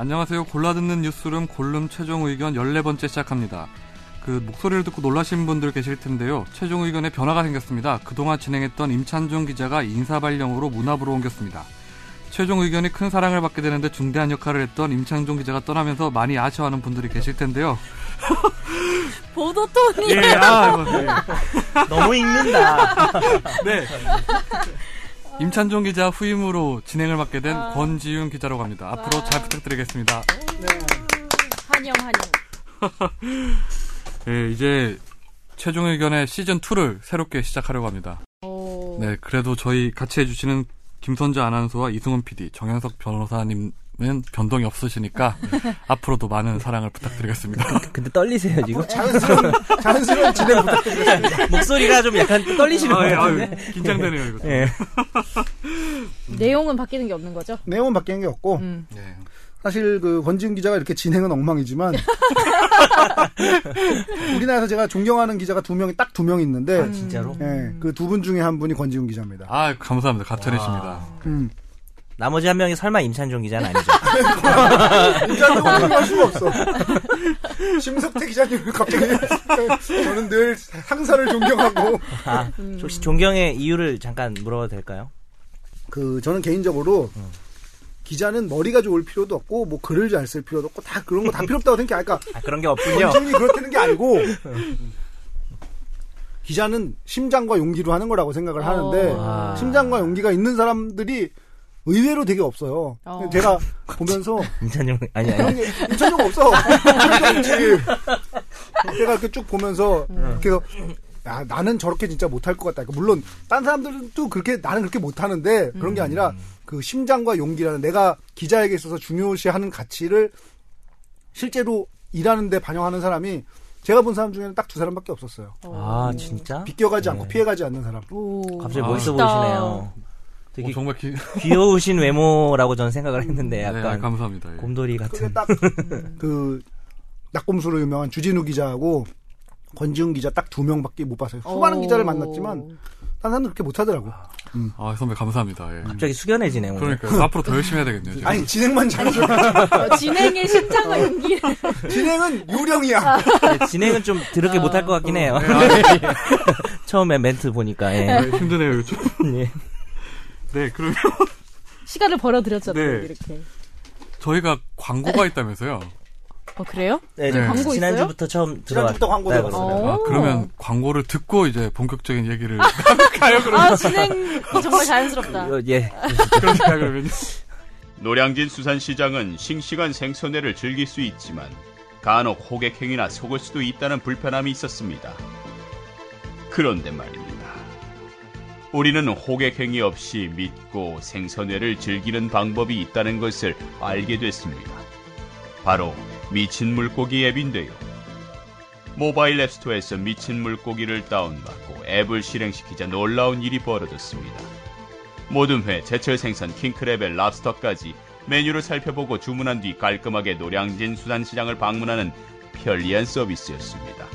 안녕하세요. 골라듣는 뉴스룸 골룸 최종 의견 14번째 시작합니다. 그 목소리를 듣고 놀라신 분들 계실 텐데요. 최종 의견에 변화가 생겼습니다. 그동안 진행했던 임찬종 기자가 인사 발령으로 문화부로 옮겼습니다. 최종 의견이 큰 사랑을 받게 되는데 중대한 역할을 했던 임창종 기자가 떠나면서 많이 아쉬워하는 분들이 계실 텐데요. 보도 톤이 예, 아, 네. 너무 읽는다. 네. 임찬종 기자 후임으로 진행을 맡게 된 아. 권지윤 기자라고 합니다. 앞으로 잘 부탁드리겠습니다. 환영 환영. 예, 이제 최종 의견의 시즌 2를 새롭게 시작하려고 합니다. 오. 네, 그래도 저희 같이 해주시는 김선재 아나운서와 이승훈 PD, 정현석 변호사님 은 변동이 없으시니까 앞으로도 많은 사랑을 부탁드리겠습니다. 근데 떨리세요 지금? 자연스러운, 자연스러운 진행 부탁드리겠습니다. 목소리가 좀 약간 떨리시는 것 아, 예, 같은데. 아유, 긴장되네요, 이거. 좀. 예. 내용은 바뀌는 게 없는 거죠? 내용은 바뀌는 게 없고, 음. 네. 사실 그 권지훈 기자가 이렇게 진행은 엉망이지만, 우리나라에서 제가 존경하는 기자가 두 명이 딱 두 명 있는데, 아, 진짜로? 예, 그 두 분 중에 한 분이 권지훈 기자입니다. 아, 감사합니다. 가천이십니다. 음. 나머지 한 명이 설마 임찬종 기자는 아니죠? 할 수가 없어. 심석태 기자님을 갑자기, 저는 늘 상사를 존경하고, 아, 혹시 존경의 이유를 잠깐 물어봐도 될까요? 그, 저는 개인적으로, 기자는 머리가 좋을 필요도 없고, 뭐 글을 잘 쓸 필요도 없고, 다 그런 거 다 필요 없다고 생각해. 그러니까, 아, 그런 게 없군요. 권지훈이 그렇다는 게 아니고, 기자는 심장과 용기로 하는 거라고 생각을 하는데, 어. 심장과 용기가 있는 사람들이 의외로 되게 없어요. 어. 제가 보면서 임찬종 아니 아니. 게 임찬종 없어. 없지. 제가 이렇게 쭉 보면서 그래서 야 나는 저렇게 진짜 못할 것 같다. 그러니까 물론 딴 사람들은 또 그렇게 나는 그렇게 못하는데 그런 게 아니라 그 심장과 용기라는 내가 기자에게 있어서 중요시하는 가치를 실제로 일하는데 반영하는 사람이 제가 본 사람 중에는 딱 두 사람밖에 없었어요. 아 진짜? 비껴가지 않고 네. 피해가지 않는 사람. 오. 갑자기 아. 멋있어 멋있다. 보이시네요. 되게 어, 정말 기... 귀여우신 외모라고 저는 생각을 했는데 네, 약간 감사합니다. 예. 곰돌이 같은. 딱 그 낙곰수로 유명한 주진우 기자하고 권지훈 기자 딱 두 명밖에 못 봤어요. 수많은 오. 기자를 만났지만 딴 사람들 그렇게 못하더라고. 아, 선배 감사합니다. 예. 갑자기 숙연해지네 오늘. 그러니까 앞으로 더 열심히 해야 되겠네요. 제가. 아니 진행만 잘해서 어, 진행의 심장과 용기를. 진행은 요령이야. 네, 진행은 좀 더럽게 못할 것 같긴 해요. 처음에 멘트 보니까. 예. 아, 힘드네요, 좀. 예. 네, 그러면 시간을 벌어들였잖아요, 네. 이렇게. 저희가 광고가 있다면서요. 어, 그래요? 네, 네. 광고 지난주부터 처음 지난주부터 광고 들어갔어요. 아, 그러면 광고를 듣고 이제 본격적인 얘기를 가요, 그러면. 아, 진행이 정말 자연스럽다. 어, 예. 그러실까요, 그러면? 노량진 수산시장은 싱싱한 생선회를 즐길 수 있지만 간혹 호객행위나 속을 수도 있다는 불편함이 있었습니다. 그런데 말입니다. 우리는 호객행위 없이 믿고 생선회를 즐기는 방법이 있다는 것을 알게 됐습니다. 바로 미친 물고기 앱인데요. 모바일 앱스토어에서 미친 물고기를 다운받고 앱을 실행시키자 놀라운 일이 벌어졌습니다. 모든 회, 제철 생선, 킹크랩의 랍스터까지 메뉴를 살펴보고 주문한 뒤 깔끔하게 노량진 수산시장을 방문하는 편리한 서비스였습니다.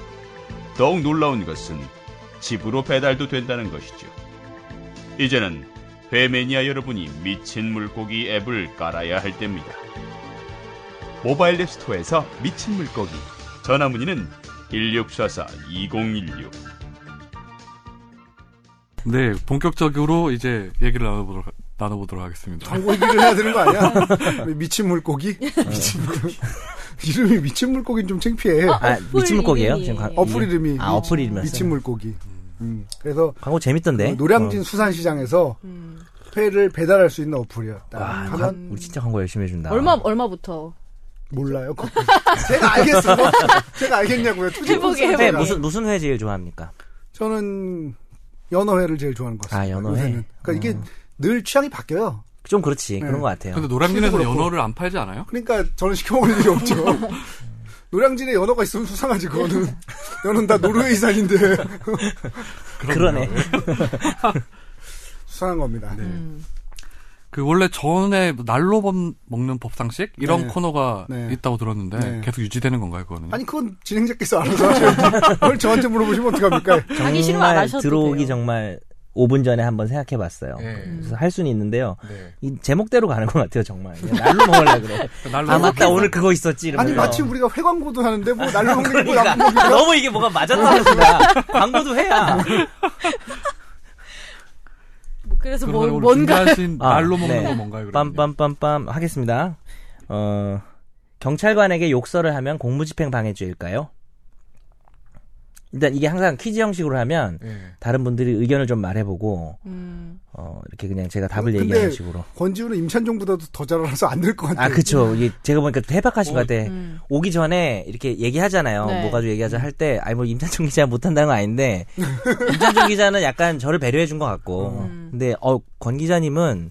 더욱 놀라운 것은 집으로 배달도 된다는 것이죠. 이제는 회 매니아 여러분이 미친 물고기 앱을 깔아야 할 때입니다. 모바일 앱 스토어에서 미친 물고기 전화 문의는 1644-2016 네, 본격적으로 이제 얘기를 나눠보도록, 나눠보도록 하겠습니다. 광고 얘기를 해야 되는 거 아니야? 미친 물고기? 미친 물고기. 이름이 미친 물고기는 좀 창피해. 아, 미친 물고기예요? 이름이. 지금 가- 어플 이름이 아, 어플 이름이었어요? 미친 물고기. 음, 그래서 광고 재밌던데. 그 노량진 수산시장에서 음. 회를 배달할 수 있는 어플이었다. 와, 하면 광- 우리 진짜 광고 열심히 해준다. 얼마, 얼마부터? 몰라요. 제가 알겠어요. 제가 알겠냐고요. 투지 해보게, 회 해보게. 무슨 무슨 회 제일 좋아합니까? 저는 연어회를 제일 좋아하는 것 같습니다. 아, 연어회? 요새는. 그러니까 이게 늘 취향이 바뀌어요. 좀 그렇지 네. 그런 것 같아요. 근데 노량진에서. 연어를 안 팔지 않아요? 그러니까 저는 시켜 먹을 일이 없죠. 노량진에 연어가 있으면 수상하지 그거는. 연어는 다 노르웨이산인데 그러네. 수상한 겁니다. 음. 그 원래 전에 날로 범- 먹는 법상식 이런 네. 코너가 네. 있다고 들었는데 네. 계속 유지되는 건가요, 그거는? 아니 그건 진행자께서 알아서 하셔야지. 그걸 저한테 물어보시면 어떡합니까? 하기 싫으면 안 정말 하셔도 들어오기 돼요. 정말 5분 전에 한번 생각해 봤어요. 네. 그래서 할 수는 있는데요. 네. 이 제목대로 가는 것 같아요, 정말. 날로 먹으려 그래. 날로 아 맞다, 오늘 그거 있었지. 아니 이러면서. 마치 우리가 회 광고도 하는데 뭐 날로 먹는 거 그러니까 거 너무 이게 뭐가 맞아떨어진다. 광고도 해야. 뭐 그래서 뭐, 뭔가 아, 날로 먹는 네. 거 뭔가요? 그러면? 빰빰빰빰 하겠습니다. 어, 경찰관에게 욕설을 하면 공무집행 방해죄일까요? 일단 이게 항상 퀴즈 형식으로 하면 예. 다른 분들이 의견을 좀 말해보고 음. 어, 이렇게 그냥 제가 답을 근데 얘기하는 식으로. 권지훈은 임찬종보다도 더 잘 알아서 안 될 것 같아요. 아, 그쵸. 이게 제가 보니까 해박하신 것 같아. 음. 오기 전에 이렇게 얘기하잖아요. 네. 뭐 가지고 얘기하자 할 때, 아니 뭐 임찬종 기자 못한다는 건 아닌데, 임찬종 기자는 약간 저를 배려해 준 것 같고, 음. 근데 어, 권 기자님은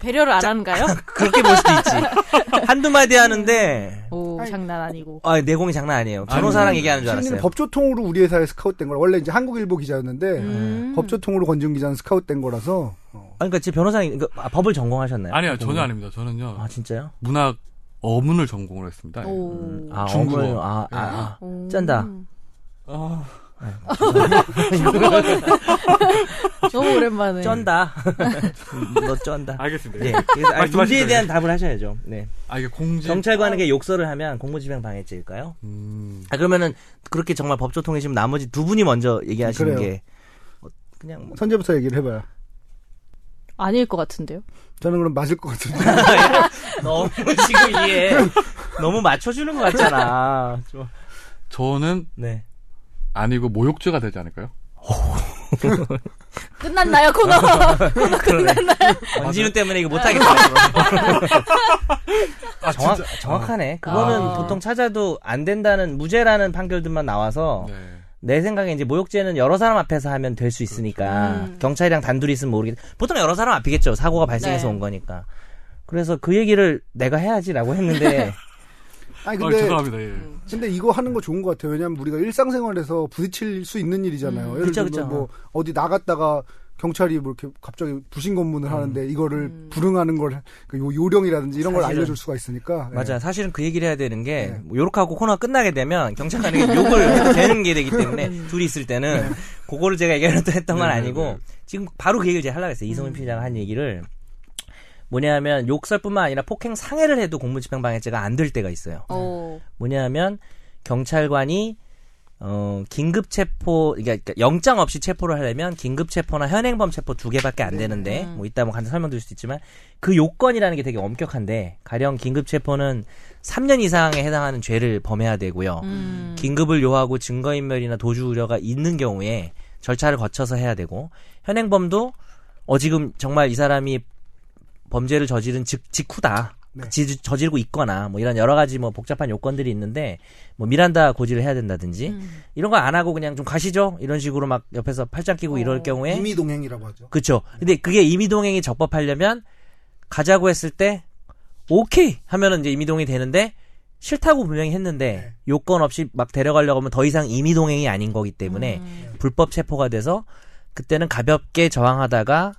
배려를 안 하는가요? 그렇게 볼 수도 있지. 한두 마디 하는데, 오 아니, 장난 아니고. 아, 내공이 장난 아니에요. 변호사랑 얘기하는 줄 알았어요. 법조통으로 우리 회사에 스카웃된 거라 원래 이제 한국일보 기자였는데 음. 법조통으로 권지훈 기자는 스카웃된 거라서 어. 아니, 그러니까 제 변호사님, 그러니까 아, 법을 전공하셨나요? 아니요, 전혀 아닙니다. 저는요. 아, 진짜요? 문학 어문을 전공을 했습니다. 오. 아, 중국어. 어머니, 아, 아, 아. 오. 짠다. 아, 너무 오랜만에. 쩐다. 너 쩐다. 알겠습니다. 예. 그래서 아니. 문제에 대한 답을 하셔야죠. 네. 아, 이게 공지. 경찰관에게 욕설을 하면 공무집행 방해죄일까요? 음, 아, 그러면은 그렇게 정말 법조 통해지면 나머지 두 분이 먼저 얘기하시는 그래요. 게 어, 그냥 뭐 선재부터 얘기를 해봐요. 아닐 것 같은데요. 저는 그럼 맞을 것 같은데. 너무 지금 이게 너무 맞춰주는 것 같잖아. 좀. 저는 네. 아니고 모욕죄가 되지 않을까요? 끝났나요 코너? 코너 끝났나요? 권지윤 때문에 이거 못하겠다. 아, 정확, 진짜. 정확하네. 그거는 아. 보통 찾아도 안 된다는 무죄라는 판결들만 나와서 네. 내 생각에 이제 모욕죄는 여러 사람 앞에서 하면 될 수 있으니까 음. 경찰이랑 단둘이 있으면 모르겠. 보통 여러 사람 앞이겠죠. 사고가 발생해서 네. 온 거니까. 그래서 그 얘기를 내가 해야지라고 했는데 아니 아, 근데 죄송합니다. 예. 근데 이거 하는 거 좋은 것 같아요. 왜냐하면 우리가 일상생활에서 부딪힐 수 있는 일이잖아요. 음. 예를 그쵸, 들면 그쵸. 뭐 어디 나갔다가 경찰이 뭐 이렇게 갑자기 부신 검문을 하는데 이거를 음. 불응하는 걸그 요- 요령이라든지 이런 걸 사실은- 알려줄 수가 있으니까. 예. 맞아. 사실은 그 얘기를 해야 되는 게 네. 뭐 요렇게하고 코너가 끝나게 되면 경찰관에게 욕을 되는 게 되기 때문에 둘이 있을 때는 그거를 제가 얘기하려고 했던 건 네, 네, 아니고 네. 지금 바로 그 얘기를 제가 하려고 했어요. 이성훈 피자가 한 얘기를 뭐냐면 욕설뿐만 아니라 폭행 상해를 해도 공무집행방해죄가 안 될 때가 있어요. 오. 뭐냐면 경찰관이 어 긴급 체포 그러니까 영장 없이 체포를 하려면 긴급 체포나 현행범 체포 두 개밖에 안 되는데 음. 뭐 이따 뭐 간단히 설명드릴 수도 있지만 그 요건이라는 게 되게 엄격한데 가령 긴급 체포는 3년 이상에 해당하는 죄를 범해야 되고요. 음. 긴급을 요하고 증거인멸이나 도주 우려가 있는 경우에 절차를 거쳐서 해야 되고 현행범도 어 지금 정말 이 사람이 범죄를 저지른 직, 직후다. 네. 지- 저지르고 있거나 뭐 이런 여러 가지 뭐 복잡한 요건들이 있는데 뭐 미란다 고지를 해야 된다든지 음. 이런 거 안 하고 그냥 좀 가시죠 이런 식으로 막 옆에서 팔짱 끼고 이럴 어. 경우에 이미 동행이라고 하죠. 그쵸 근데 그게 임의 동행이 적법하려면 가자고 했을 때 오케이 하면은 이제 임의동행이 되는데 싫다고 분명히 했는데 네. 요건 없이 막 데려가려고 하면 더 이상 임의 동행이 아닌 거기 때문에 음. 불법 체포가 돼서 그때는 가볍게 저항하다가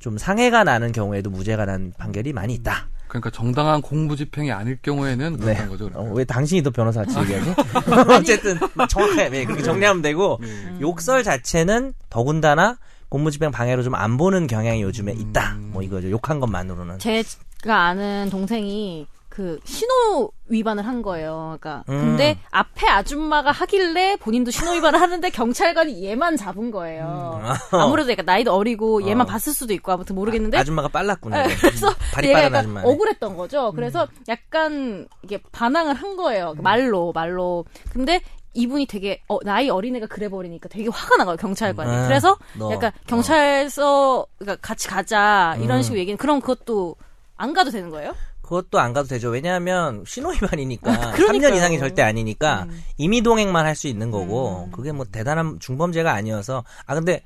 좀 상해가 나는 경우에도 무죄가 난 판결이 많이 있다. 그러니까 정당한 공무집행이 아닐 경우에는 네. 그런 거죠. 어, 왜 당신이 또 변호사 같이 얘기하지? 어쨌든 정확하게 네, 그렇게 정리하면 되고 네. 욕설 자체는 더군다나 공무집행 방해로 좀 안 보는 경향이 요즘에 음. 있다. 뭐 이거죠. 욕한 것만으로는. 제가 아는 동생이 그 신호 위반을 한 거예요. 그러니까 음. 근데 앞에 아줌마가 하길래 본인도 신호 위반을 하는데 경찰관이 얘만 잡은 거예요. 음. 아무래도 약간 나이도 어리고 얘만 어. 봤을 수도 있고 아무튼 모르겠는데 아 줌마가 빨랐구나. 네, 그래서 발이 얘가 약간 아줌마. 억울했던 거죠. 그래서 약간 이게 반항을 한 거예요. 말로 말로. 근데 이분이 되게 어, 나이 어린애가 그래 버리니까 되게 화가 나가요 경찰관이. 아, 그래서 너. 약간 경찰서 그러니까 같이 가자 이런 음. 식으로 얘기는 그럼 그것도 안 가도 되는 거예요? 그것도 안 가도 되죠. 왜냐하면 신호 위반이니까 아, 그러니까요. 3년 이상이 절대 아니니까 음. 임의 동행만 할 수 있는 거고 음. 그게 뭐 대단한 중범죄가 아니어서 아 근데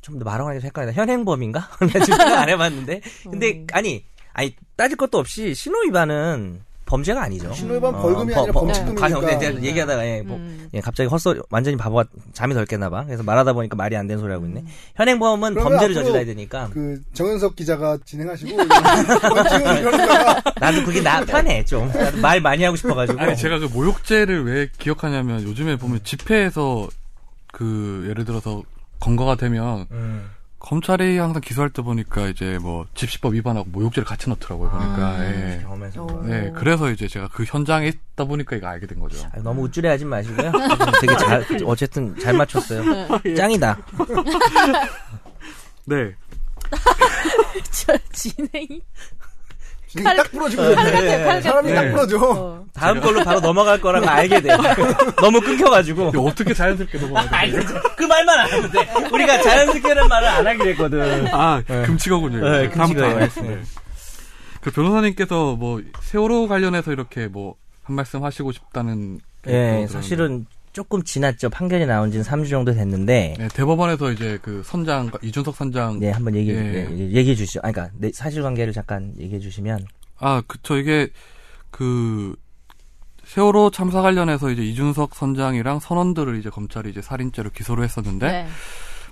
좀 더 말하고 하니까 헷갈린다. 현행범인가? 나 지금 안 해봤는데 근데 음. 아니 아니 따질 것도 없이 신호 위반은 범죄가 아니죠. 신호위반 어, 벌금이 버- 아니라 버- 범칙금이니까. 과연 네, 네, 얘기하다가 예, 뭐, 음. 예, 갑자기 헛소리 완전히 바보가 잠이 덜 깼나 봐. 그래서 말하다 보니까 말이 안 되는 소리 하고 있네. 현행범은 범죄를 저질러야 되니까 그 정현석 기자가 진행하시고 변호사가 나도 그게 나 편해 좀. 나도 말 많이 하고 싶어가지고. 아니 제가 그 모욕죄를 왜 기억하냐면 요즘에 보면 집회에서 그 예를 들어서 건거가 되면 음. 검찰이 항상 기소할 때 보니까 이제 뭐 집시법 위반하고 모욕죄를 같이 넣더라고요. 보니까. 아, 예. 경험해서. 어. 네, 그래서 이제 제가 그 현장에 있다 보니까 이거 알게 된 거죠. 아, 너무 우쭐해하지 마시고요. 되게 잘, 어쨌든 잘 맞췄어요. 짱이다. 네. 저 진행이 이게 딱 부러지고 있네. 팔 사람이 네. 딱 부러져. 어. 다음 걸로 바로 넘어갈 거라고 알게 돼. 너무 끊겨가지고. 어떻게 자연스럽게 넘어가야 아니, 돼? 그 말만 안 하면 돼. 우리가 자연스럽게는 말을 안 하기로 했거든. 아, 금치거군요. 이거. 네, 다음부터 금치거예요. 알겠습니다. 그 변호사님께서 뭐 세월호 관련해서 이렇게 뭐 한 말씀 하시고 싶다는 게 예. 사실은 조금 지났죠. 판결이 나온 지는 3주 정도 됐는데. 네, 대법원에서 이제 그 선장 이준석 선장 네, 한번 얘기, 예. 예, 얘기해 주시죠. 아, 그러니까 네, 사실관계를 잠깐 얘기해 주시면. 아, 그쵸. 이게, 그, 세월호 참사 관련해서 이제 이준석 선장이랑 선원들을 이제 검찰이 이제 살인죄로 기소를 했었는데, 네.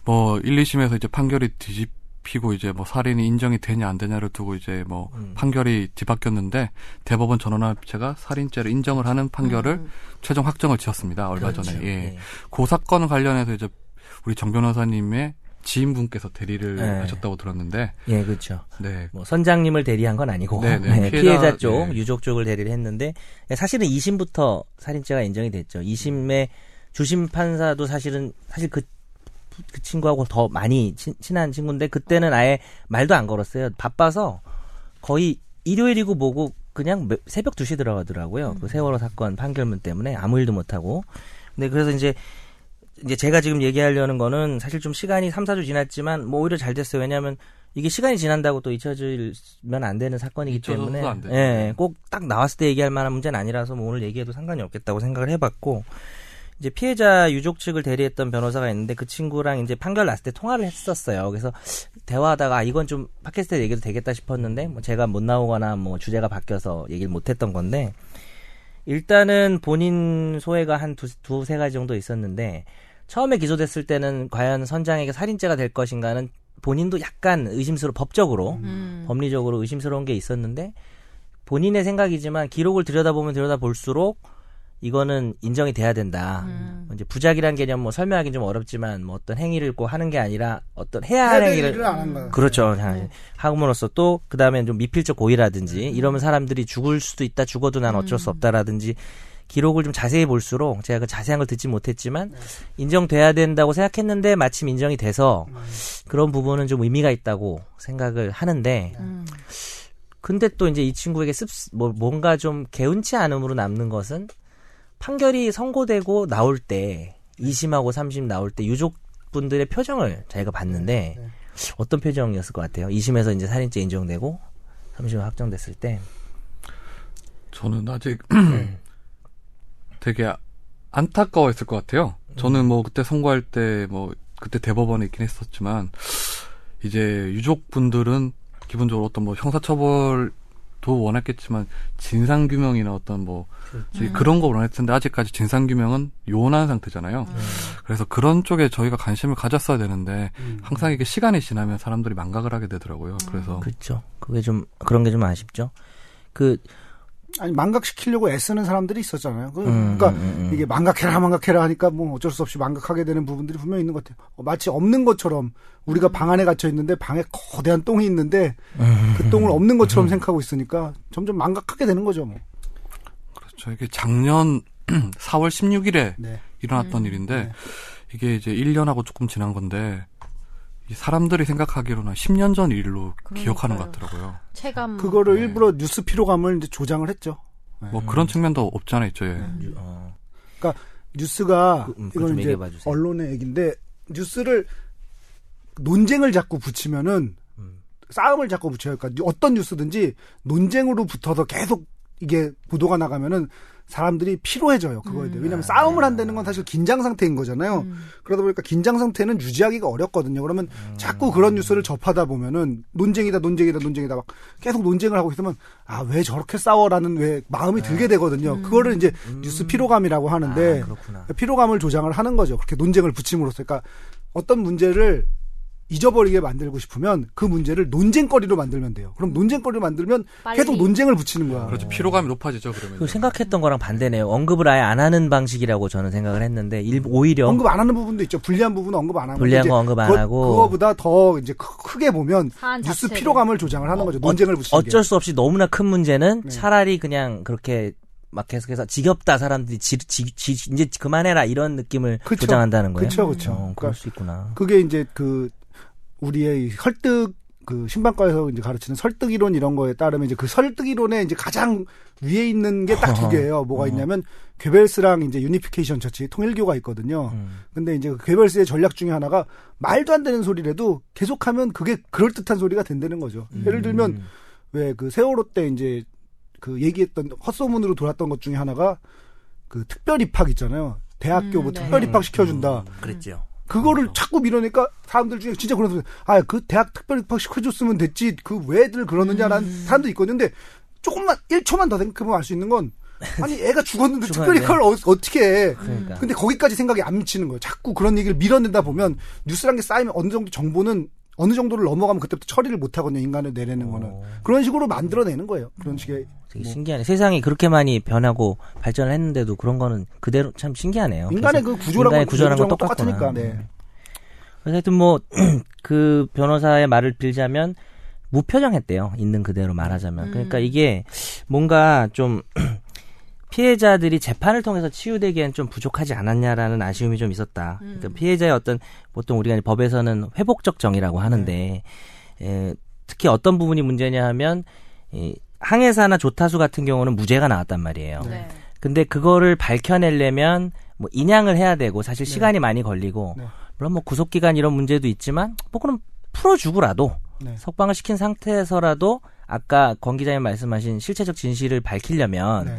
뭐, 1, 2심에서 이제 판결이 뒤집 히고 이제 뭐 살인이 인정이 되냐 안 되냐를 두고 이제 뭐 음. 판결이 뒤바뀌었는데, 대법원 전원합체가 살인죄를 인정을 하는 판결을 음. 최종 확정을 지었습니다. 얼마 전에. 그렇죠. 예. 예. 그 사건 관련해서 이제 우리 정 변호사님의 지인분께서 대리를 네. 하셨다고 들었는데, 예, 그렇죠. 네. 뭐 선장님을 대리한 건 아니고 네, 네. 네, 피해자, 피해자, 쪽, 네. 유족 쪽을 대리를 했는데 사실은 2심부터 살인죄가 인정이 됐죠. 2심의 주심 판사도 사실은 사실 그, 그 친구하고 더 많이 친, 친한 친구인데 그때는 아예 말도 안 걸었어요. 바빠서 거의 일요일이고 뭐고 그냥 매- 새벽 2시 들어가더라고요. 그 세월호 사건 판결문 때문에 아무 일도 못 하고. 근데 그래서 이제 이제 제가 지금 얘기하려는 거는 사실 좀 시간이 3, 4주 지났지만 뭐 오히려 잘 됐어요. 왜냐하면 이게 시간이 지난다고 또 잊혀지면 안 되는 사건이기 때문에. 예, 꼭 딱 나왔을 때 얘기할 만한 문제는 아니라서 뭐 오늘 얘기해도 상관이 없겠다고 생각을 해봤고 이제 피해자 유족 측을 대리했던 변호사가 있는데 그 친구랑 이제 판결 났을 때 통화를 했었어요. 그래서 대화하다가 아, 이건 좀 팟캐스트에 얘기도 되겠다 싶었는데 뭐 제가 못 나오거나 뭐 주제가 바뀌어서 얘기를 못 했던 건데 일단은 본인 소외가 한 두, 두세 가지 정도 있었는데 처음에 기소됐을 때는 과연 선장에게 살인죄가 될 것인가는 본인도 약간 의심스러워 법적으로 음. 법리적으로 의심스러운 게 있었는데 본인의 생각이지만 기록을 들여다보면 들여다볼수록 이거는 인정이 돼야 된다. 음. 이제 부작이란 개념 뭐 설명하기 좀 어렵지만 뭐 어떤 행위를 꼭 하는 게 아니라 어떤 해야 할 행위를 일을 안한 거야. 그렇죠. 자, 하금으로써 또 그다음에 좀 미필적 고의라든지 이러면 사람들이 죽을 수도 있다. 죽어도 난 어쩔 수 없다라든지 기록을 좀 자세히 볼수록 제가 그 자세한 걸 듣지 못했지만 인정돼야 된다고 생각했는데 마침 인정이 돼서 그런 부분은 좀 의미가 있다고 생각을 하는데 음. 근데 또 이제 이 친구에게 습, 뭐, 뭔가 좀 개운치 않음으로 남는 것은 판결이 선고되고 나올 때, 2심하고 3심 나올 때 유족분들의 표정을 자기가 봤는데, 네. 어떤 표정이었을 것 같아요? 2심에서 이제 살인죄 인정되고, 3심 확정됐을 때. 저는 아직 되게 안타까워했을 것 같아요. 저는 뭐 그때 선고할 때 뭐 그때 대법원에 있긴 했었지만 이제 유족분들은 기본적으로 어떤 뭐 형사처벌 도 원했겠지만 진상 규명이나 어떤 뭐 저희 그런 거 원했을 텐데 아직까지 진상 규명은 요원한 상태잖아요. 그래서 그런 쪽에 저희가 관심을 가졌어야 되는데 항상 이게 시간이 지나면 사람들이 망각을 하게 되더라고요. 그래서 그렇죠. 그게 좀, 그런 게 좀 아쉽죠. 그, 아니 망각시키려고 애쓰는 사람들이 있었잖아요. 그, 음, 러니까 음, 음. 이게 망각해라 망각해라 하니까 뭐 어쩔 수 없이 망각하게 되는 부분들이 분명히 있는 것 같아요. 어, 마치 없는 것처럼 우리가 방 안에 gat혀 있는데 방에 거대한 똥이 있는데 그 똥을 없는 것처럼 생각하고 있으니까 점점 망각하게 되는 거죠. 뭐. 그렇죠. 이게 작년 4월 16일에 네. 일어났던 일인데 네. 이게 이제 1년하고 조금 지난 건데 이 사람들이 생각하기로는 10년 전 일로 기억하는 것 그러니까요. 같더라고요. 체감. 그거를 네. 일부러 뉴스 피로감을 이제 조장을 했죠. 뭐 그런 측면도 없지 않아 있죠. 예. 유- 어, 뉴스가 그, 음, 이건 좀 이제 얘기해봐 주세요. 언론의 얘기인데 뉴스를 논쟁을 자꾸 붙이면은 음. 싸움을 자꾸 붙여요. 그러니까 어떤 뉴스든지 논쟁으로 붙어서 계속 이게 보도가 나가면은 사람들이 피로해져요. 그거에 대해. 왜냐하면 싸움을 한다는 건 사실 긴장 상태인 거잖아요. 음. 그러다 보니까 긴장 상태는 유지하기가 어렵거든요. 그러면 자꾸 그런 뉴스를 접하다 보면은 논쟁이다, 논쟁이다, 논쟁이다 막 계속 논쟁을 하고 있으면 아 왜 저렇게 싸워라는 왜 마음이 들게 되거든요. 그거를 이제 뉴스 피로감이라고 하는데 아. 피로감을 조장을 하는 거죠. 그렇게 논쟁을 붙임으로써. 그러니까 어떤 문제를 잊어버리게 만들고 싶으면 그 문제를 논쟁거리로 만들면 돼요. 그럼 논쟁거리로 만들면 빨리. 계속 논쟁을 붙이는 거야. 그렇죠. 피로감이 높아지죠, 그러면. 그 생각했던 거랑 반대네요. 언급을 아예 안 하는 방식이라고 저는 생각을 했는데 일, 오히려 언급 안 하는 부분도 있죠. 불리한 부분은 언급 안 하고. 불리한 거 언급 안 그거- 하고. 그거보다 더 이제 크- 크게 보면 뉴스 자체를. 피로감을 조장을 하는 거죠. 논쟁을 붙이는 게. 어쩔 수 없이 너무나 큰 문제는 네. 차라리 그냥 그렇게 막 계속해서 지겹다 사람들이 지, 지, 지, 이제 그만해라 이런 느낌을 그쵸. 조장한다는 거예요. 그쵸, 그쵸. 어, 그럴 그러니까 수 있구나. 그게 이제 그 우리의 이 설득 그 신방과에서 이제 가르치는 설득 이론 이런 거에 따르면 이제 그 설득 이론에 이제 가장 위에 있는 게 딱 두 개예요. 뭐가 어. 있냐면 괴벨스랑 이제 Unification Church 통일교가 있거든요. 음. 근데 이제 그 괴벨스의 전략 중에 하나가 말도 안 되는 소리라도 계속하면 그게 그럴 듯한 소리가 된다는 거죠. 예를 들면 음. 왜그 세월호 때 이제 그 얘기했던 헛소문으로 돌았던 것 중에 하나가 그 특별 입학 있잖아요. 대학교 음, 뭐 네. 특별 입학 시켜준다. 그랬죠. 그거를 자꾸 밀어내니까 사람들 중에 진짜 그런 소리, 아, 그 대학 특별 입학 시켜줬으면 됐지. 그 왜들 그러느냐라는 음. 사람도 있거든요. 근데 조금만, 1초만 더 생각해보면 알 수 있는 건, 아니, 애가 죽었는데 특별 죽었는데. 입학을 어, 어떻게 해. 그러니까. 근데 거기까지 생각이 안 미치는 거예요. 자꾸 그런 얘기를 밀어내다 보면 뉴스란 게 쌓이면 어느 정도 정보는 어느 정도를 넘어가면 그때부터 처리를 못 하거든요. 인간을 내려는 거는. 어. 그런 식으로 만들어내는 거예요. 그런 식의. 되게 뭐. 신기하네. 세상이 그렇게 많이 변하고 발전을 했는데도 그런 거는 그대로 참 신기하네요. 인간의 그 구조라고 인간의 구조랑 건 똑같으니까. 네. 그래서 하여튼 뭐 그 변호사의 말을 빌자면 무표정했대요. 있는 그대로 말하자면. 그러니까 이게 뭔가 좀 피해자들이 재판을 통해서 치유되기엔 좀 부족하지 않았냐라는 아쉬움이 좀 있었다. 그러니까 피해자의 어떤 보통 우리가 법에서는 회복적 정의라고 하는데 에, 특히 어떤 부분이 문제냐 하면 이 항해사나 조타수 같은 경우는 무죄가 나왔단 말이에요. 네. 근데 그거를 밝혀내려면 뭐 인양을 해야 되고 사실 시간이 많이 걸리고 네. 물론 뭐 구속 기간 이런 문제도 있지만 뭐 그럼 풀어주고라도 네. 석방을 시킨 상태에서라도 아까 권 기자님 말씀하신 실체적 진실을 밝히려면 네.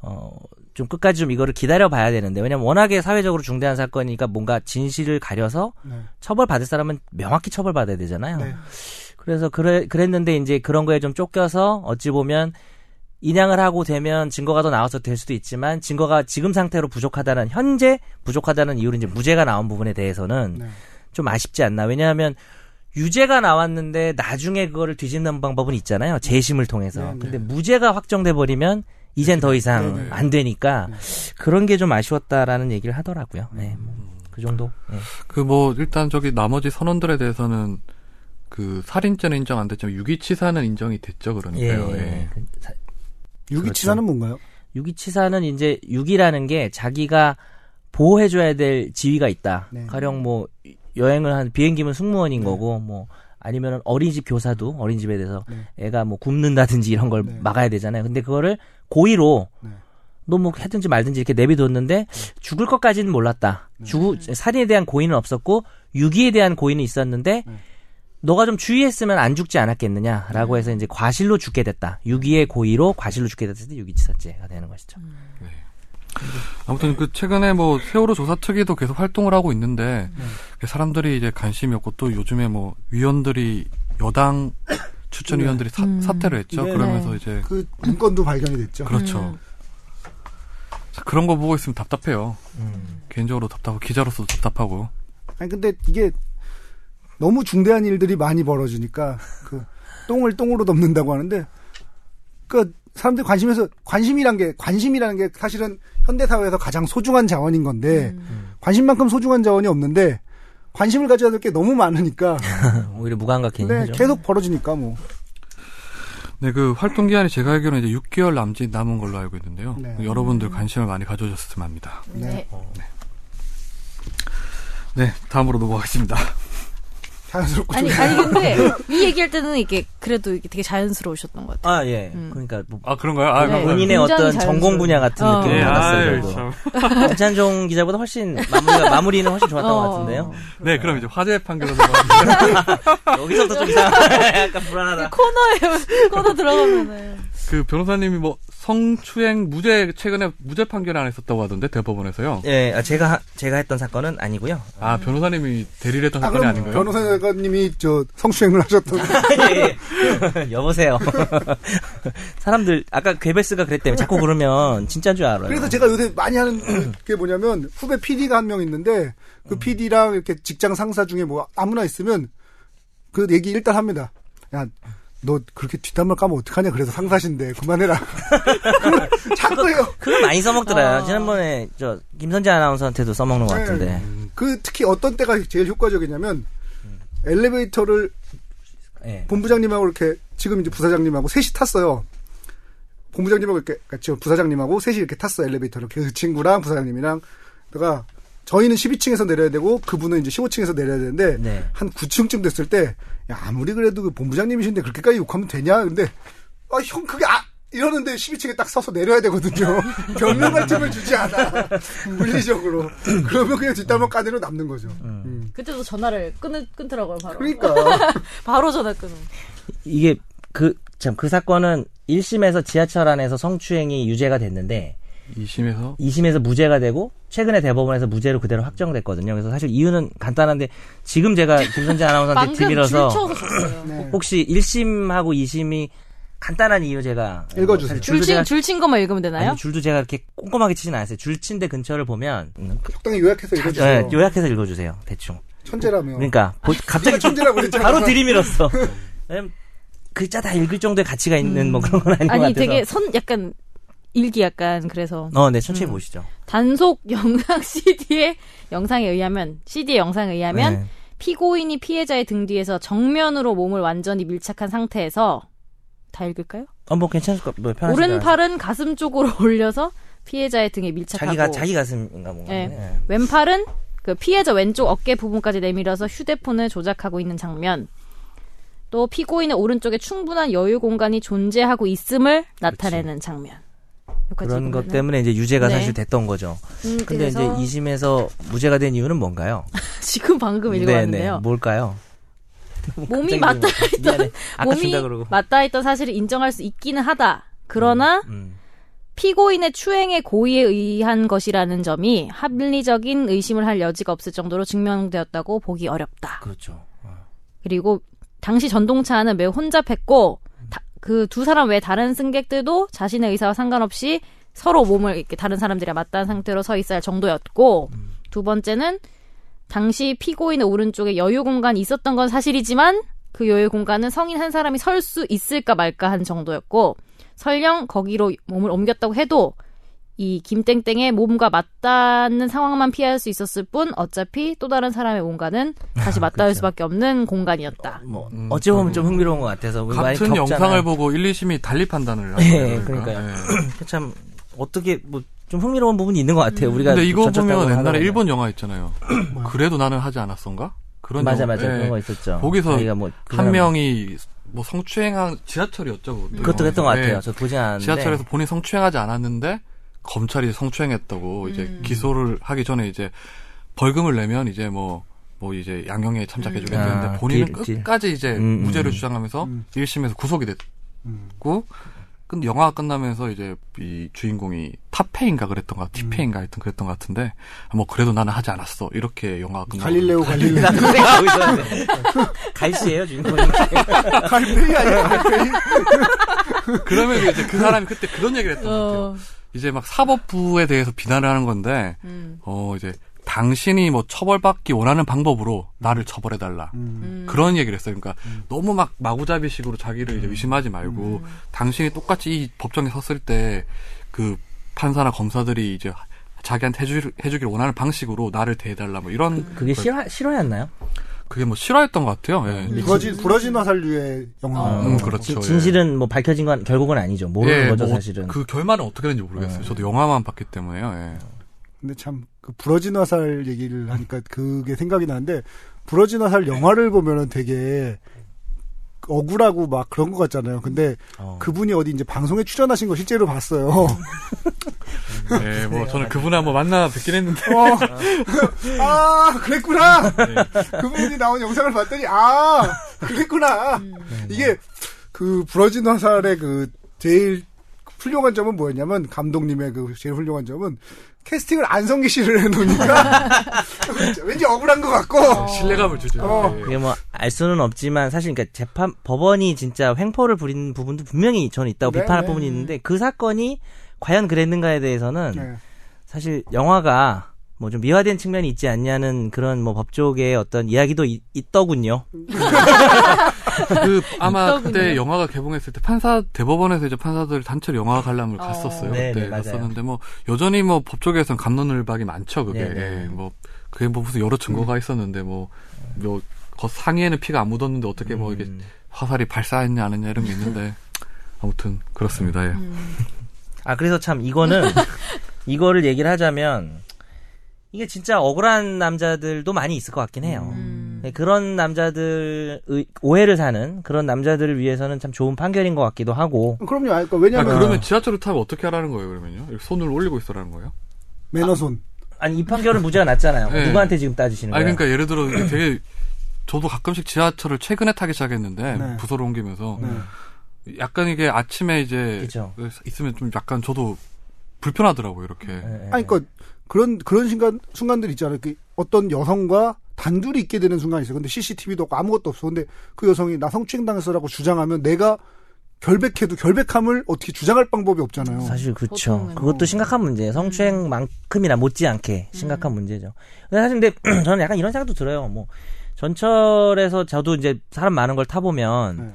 어, 좀 끝까지 좀 이거를 기다려 봐야 되는데 왜냐면 워낙에 사회적으로 중대한 사건이니까 뭔가 진실을 가려서 네. 처벌받을 사람은 명확히 처벌받아야 되잖아요. 네. 그래서 그래 그랬는데 이제 그런 거에 좀 쫓겨서 어찌 보면 인양을 하고 되면 증거가 더 나와서 될 수도 있지만 증거가 지금 상태로 부족하다는 현재 부족하다는 이유로 이제 무죄가 나온 부분에 대해서는 네. 좀 아쉽지 않나. 왜냐하면 유죄가 나왔는데 나중에 그거를 뒤집는 방법은 있잖아요. 재심을 통해서. 네, 네. 근데 무죄가 확정돼 버리면 이젠 더 이상 네, 네. 안 되니까 네. 그런 게 좀 아쉬웠다라는 얘기를 하더라고요. 네, 뭐, 그 정도. 네. 그뭐 일단 저기 나머지 선원들에 대해서는 그 살인죄는 인정 안 됐지만 유기치사는 인정이 됐죠 그러니까요. 예. 그 사- 유기치사는 뭔가요? 유기치사는 이제 유기라는 게 자기가 보호해줘야 될 지위가 있다. 네. 가령 뭐 여행을 한 비행기면 승무원인 거고 뭐 아니면 어린이집 교사도 어린이집에 대해서 네. 애가 뭐 굶는다든지 이런 걸 네. 막아야 되잖아요. 근데 그거를 고의로 네. 너뭐 하든지 말든지 이렇게 내비뒀는데 죽을 것까지는 몰랐다. 네. 죽 살인에 대한 고의는 없었고 유기에 대한 고의는 있었는데 네. 너가 좀 주의했으면 안 죽지 않았겠느냐라고 네. 해서 이제 과실로 죽게 됐다. 유기의 고의로 과실로 죽게 됐을 때 유기치사죄가 되는 것이죠. 아무튼 그 최근에 뭐 세월호 조사 특위도 계속 활동을 하고 있는데 네. 사람들이 이제 관심이 없고 또 요즘에 뭐 위원들이 여당 추천 위원들이 사, 음. 사퇴를 했죠. 네. 그러면서 네. 이제 그 문건도 발견이 됐죠. 그렇죠. 음. 자, 그런 거 보고 있으면 답답해요. 음. 개인적으로 답답하고 기자로서도 답답하고. 아니 근데 이게 너무 중대한 일들이 많이 벌어지니까 그 똥을 똥으로 덮는다고 하는데 그 사람들이 관심에서 관심이란 게 관심이라는 게 사실은 현대 사회에서 가장 소중한 자원인 건데 음. 관심만큼 소중한 자원이 없는데 관심을 가져야 될 게 너무 많으니까 오히려 무감각해진 네. 계속 벌어지니까 뭐 네, 그 활동 기한이 제가 알기로는 이제 6개월 남짓 남은 걸로 알고 있는데요. 네. 여러분들 관심을 많이 가져줬으면 합니다. 네. 네, 다음으로 넘어가겠습니다. 자연스럽고 아니 좀 아니 근데 이 얘기할 때는 이게 그래도 이게 되게 자연스러우셨던 것 같아요. 아 예. 음. 그러니까 뭐 아, 그런가요? 아, 네. 본인의 어떤. 전공 분야 같은 어. 느낌을 예, 받았어요. 김찬종 기자보다 훨씬 마무리가, 마무리는 훨씬 좋았던 것 어. 같은데요. 네, 그럼 이제 화재 판결로. 여기서부터 좀 이상, 약간 불안하다. 코너에 코너 들어가면은 그 변호사님이 뭐 성추행 무죄 최근에 무죄 판결 안 했었다고 하던데 대법원에서요. 예, 아, 제가 하- 제가 했던 사건은 아니고요. 아 변호사님이 대리를 했던 아, 사건이 아닌가요? 변호사님이 저 성추행을 하셨던. 예, 예. 여보세요. 사람들 아까 괴베스가 그랬대요. 자꾸 그러면 진짜인 줄 알아요. 그래서 제가 요새 많이 하는 게 뭐냐면 후배 PD가 한 명 있는데 그 음. PD랑 이렇게 직장 상사 중에 뭐 아무나 있으면 그 얘기 일단 합니다. 야, 너 그렇게 뒷담화 까면 어떡하냐. 그래서 상사신데 그만해라. 자꾸 해요. 그거 많이 써먹더라요. 아. 지난번에 저 김선재 아나운서한테도 써먹는 것 같은데. 네. 그 특히 어떤 때가 제일 효과적이냐면 엘리베이터를 예. 본부장님하고 이렇게 지금 이제 부사장님하고 셋이 탔어요. 본부장님하고 이렇게 같이 부사장님하고 셋이 이렇게 탔어 요 엘리베이터를 그 친구랑 부사장님이랑 내가 저희는 12층에서 내려야 되고 그분은 이제 15층에서 내려야 되는데 네. 한 9층쯤 됐을 때 야, 아무리 그래도 그 본부장님이신데 그렇게까지 욕하면 되냐? 근데 아 형 그게 아 이러는데 12층에 딱 서서 내려야 되거든요. 변명할 틈을 주지 않아. 물리적으로. 그러면 그냥 뒷담화 까대로 남는 거죠. 음. 그때도 전화를 끊, 끊더라고요, 바로. 그러니까. 바로 전화 끊어. 이게 그 참 그 사건은 1심에서 지하철 안에서 성추행이 유죄가 됐는데 2심에서 2심에서 무죄가 되고 최근에 대법원에서 무죄로 그대로 확정됐거든요. 그래서 사실 이유는 간단한데 지금 제가 김선재 아나운서한테 드밀어서. 네. 혹시 1심하고 2심이 간단한 이유 제가 읽어주세요. 줄도 줄친, 제가 줄친 것만 읽으면 되나요? 아니 줄도 제가 이렇게 꼼꼼하게 치진 않았어요. 줄친데 근처를 보면 음, 적당히 요약해서 읽어주세요. 네, 요약해서 읽어주세요. 대충. 천재라며. 그러니까 보- 갑자기 천재라고 그랬잖아. 바로 들이밀었어. 왜냐면 글자 다 읽을 정도의 가치가 있는 뭐 그런 건 아닌 것 아니, 같아서. 되게 선, 약간, 일기 약간, 그래서. 어, 네, 천천히 음. 보시죠. 단속 영상 CD의 영상에 의하면, CD의 영상에 의하면, 네. 피고인이 피해자의 등 뒤에서 정면으로 몸을 완전히 밀착한 상태에서, 다 읽을까요? 어, 뭐 괜찮을 것, 뭐 편하시다. 오른팔은 가슴 쪽으로 올려서 피해자의 등에 밀착하고, 자기가 자기 가슴인가 뭔가. 예. 네. 왼팔은 그 피해자 왼쪽 어깨 부분까지 내밀어서 휴대폰을 조작하고 있는 장면. 또 피고인의 오른쪽에 충분한 여유 공간이 존재하고 있음을 나타내는 장면. 그런 것. 때문에 이제 유죄가 네. 사실 됐던 거죠. 음, 근데 이제 그래서 2심에서 무죄가 된 이유는 뭔가요? 지금 방금 네, 읽어봤는데요. 뭘까요? 몸이 맞닿아 미안해. 아까 몸이 준다 그러고. 맞닿아 있던 사실을 인정할 수 있기는 하다. 그러나 음. 피고인의 추행의 고의에 의한 것이라는 점이 합리적인 의심을 할 여지가 없을 정도로 증명되었다고 보기 어렵다. 그렇죠. 그리고 당시 전동차는 매우 혼잡했고 그 두 사람 외 다른 승객들도 자신의 의사와 상관없이 서로 몸을 이렇게 다른 사람들이랑 맞닿은 상태로 서 있어야 할 정도였고 두 번째는 당시 피고인의 오른쪽에 여유 공간이 있었던 건 사실이지만 그 여유 공간은 성인 한 사람이 설 수 있을까 말까 한 정도였고 설령 거기로 몸을 옮겼다고 해도 이 김땡땡의 몸과 맞닿는 상황만 피할 수 있었을 뿐 어차피 또 다른 사람의 공간은 다시 맞닿을 수밖에 없는 공간이었다. 뭐 음, 어찌 보면 좀 흥미로운 것 같아서 같은. 영상을 보고 1, 2심이 달리 판단을 하는 예, 거예요. 그러니까요. 예. 참 어떻게 뭐 좀 흥미로운 부분이 있는 것 같아요. 우리가 근데 이거 보면 옛날에. 일본 영화 있잖아요. 그래도 나는 하지 않았던가? 그런 맞아 영화. 맞아 예. 그런 거 있었죠. 거기서 자기가 뭐그 한 사람- 명이 뭐 성추행한 지하철이었죠. 그것도. 그것도 했던 것 예. 같아요. 저 보진 않았는데 지하철에서 본인 성추행하지 않았는데 검찰이 성추행했다고 이제 음. 기소를 하기 전에 이제 벌금을 내면 이제 뭐뭐 이제 양형에 참작해주겠는데 아, 본인은 딜, 딜. 끝까지 이제 음, 무죄를 음. 주장하면서 음. 1심에서 구속이 음. 됐고 근데 영화가 끝나면서 이제 이 주인공이 탑페인가 그랬던가 티페인가 하여튼 그랬던 것 같은데 뭐 그래도 나는 하지 않았어 이렇게 영화가 끝나고 갈릴레오 갈릴레오. 나도 생각하고 있었는데 갈씨예요 주인공이. 갈페이 아니야 갈페이? 그러면 이제 그 사람이 그때 그런 얘기를 했던 것 같아요. 어, 이제 막 사법부에 대해서 비난을 하는 건데 음, 어 이제 당신이 뭐 처벌받기 원하는 방법으로 나를 처벌해달라. 음. 음. 그런 얘기를 했어요. 그러니까 너무 막 마구잡이식으로 자기를 이제 의심하지 말고 당신이 똑같이 이 법정에 섰을 때 그 판사나 검사들이 이제 자기한테 해주, 해주길 원하는 방식으로 나를 대해달라 뭐 이런 그게 실화 실화였나요? 그게 뭐 싫어했던 것 같아요. 예. 부러진 부러진 화살류의 영화. 음, 그렇죠. 진- 진실은 뭐 밝혀진 건 결국은 아니죠. 모르는 예, 거죠 뭐 사실은. 그 결말은 어떻게 되는지 모르겠어요. 저도 영화만 봤기 때문에요. 예. 근데 참 그 부러진 화살 얘기를 하니까 그게 생각이 나는데 부러진 화살 영화를 보면은 되게 억울하고 막 그런 것 같잖아요. 근데 어. 그분이 어디 이제 방송에 출연하신 거 실제로 봤어요. 예, 뭐 저는 그분을 한번 만나 뵙긴 했는데 어. 아, 그랬구나! 그분이 나온 영상을 봤더니, 아, 그랬구나! 이게, 그, 부러진 화살의 그, 제일 훌륭한 점은 뭐였냐면 감독님의 그 제일 훌륭한 점은 캐스팅을 안성기 씨를 해놓으니까 왠지 억울한 것 같고 신뢰감을 주죠. 어. 예. 이게 뭐 알 수는 없지만 사실 그러니까 재판 법원이 진짜 횡포를 부린 부분도 분명히 저는 있다고 네, 비판할 네. 부분이 있는데 그 사건이 과연 그랬는가에 대해서는 네. 사실 영화가 뭐 좀 미화된 측면이 있지 않냐는 그런 뭐 법조계의 어떤 이야기도 있, 있더군요. 그 아마 있더군요. 그때 영화가 개봉했을 때 판사 대법원에서 이제 판사들 단체로 영화 관람을 어. 갔었어요. 네, 그때 네, 맞아요. 갔었는데 뭐 여전히 뭐 법조계에서는 감론을박이 많죠. 그게 네, 네. 예, 뭐 그게 뭐 무슨 여러 증거가 있었는데 뭐뭐 그 상의에는 피가 안 묻었는데 어떻게 뭐 이게 음. 화살이 발사했냐 안 했냐 이런 게 있는데 아무튼 그렇습니다. 예. 아 그래서 참 이거는 이거를 얘기를 하자면 이게 진짜 억울한 남자들도 많이 있을 것 같긴 해요. 음. 네, 그런 남자들 의- 오해를 사는 그런 남자들을 위해서는 참 좋은 판결인 것 같기도 하고 그럼요. 그러니까 아, 왜냐하면 그러면 지하철을 타면 어떻게 하라는 거예요? 그러면요? 손을 올리고 있어라는 거예요? 매너 손. 아니 이 판결은 무죄가 났잖아요. 네. 누구한테 지금 따지시는 아니 거예요? 그러니까 예를 들어 되게 저도 가끔씩 지하철을 최근에 타기 시작했는데 네. 부서로 옮기면서 네. 약간 이게 아침에 이제 그죠. 있으면 좀 약간 저도 불편하더라고요 이렇게. 예, 예. 아니, 그러니까 그런 그런 순간 순간들 있잖아요. 그 어떤 여성과 단둘이 있게 되는 순간이 있어요. 근데 CCTV도 없고 아무것도 없어. 근데 그 여성이 나 성추행당했어라고 주장하면 내가 결백해도 결백함을 어떻게 주장할 방법이 없잖아요. 사실 그렇죠. 보통은 그것도 뭐. 심각한 문제예요. 성추행만큼이나 못지않게 심각한 문제죠. 근데 사실 근데 저는 약간 이런 생각도 들어요. 뭐 전철에서 저도 이제 사람 많은 걸 타보면 네.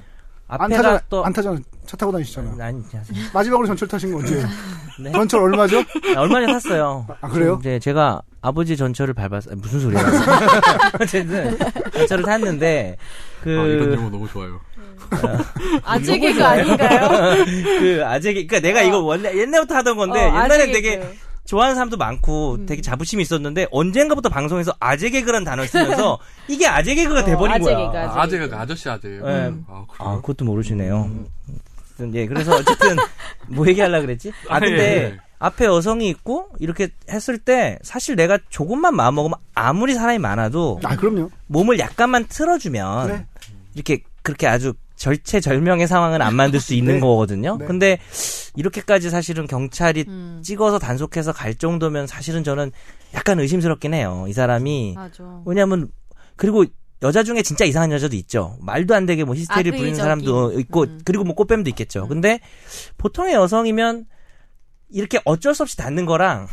안 앞에가 타잖아, 또 안 타잖아. 차 타고 다니시잖아요. 아니 아니, 마지막으로 전철 타신 거 언제예요? 네. 전철 얼마죠? 얼마 전에 탔어요. 아, 그래요? 이제 제가 아버지 전철을 밟았어요. 무슨 소리야? 어쨌든 전철을 탔는데 그 아, 이런 용어 너무 좋아요. 아재 개그 아닌가요? 그 아재 개 그러니까 내가 이거 원래 옛날부터 하던 건데 어, 옛날엔 되게 개그. 좋아하는 사람도 많고 되게 자부심이 있었는데 언젠가부터 방송에서 아재 개그라는 단어를 쓰면서 이게 아재 개그가 돼버린 아재 거야. 개그, 아, 아재가 그 아저씨 아재예요. 네. 아, 아, 그래요? 그것도 모르시네요. 아무튼 예, 그래서 어쨌든 뭐 얘기하려 그랬지? 아 아, 예, 근데 예. 앞에 여성이 있고 이렇게 했을 때 사실 내가 조금만 마음 먹으면 아무리 사람이 많아도 아, 그럼요. 몸을 약간만 틀어주면 네. 이렇게 그렇게 아주 절체절명의 상황은 안 만들 수 있는 네. 거거든요. 네. 근데 이렇게까지 사실은 경찰이 음. 찍어서 단속해서 갈 정도면 사실은 저는 약간 의심스럽긴 해요. 이 사람이 맞아. 왜냐하면 그리고 여자 중에 진짜 이상한 여자도 있죠. 말도 안 되게 뭐 히스테리 를 부리는 악의적인. 사람도 있고 음. 그리고 뭐 꽃뱀도 있겠죠. 근데 보통의 여성이면 이렇게 어쩔 수 없이 닿는 거랑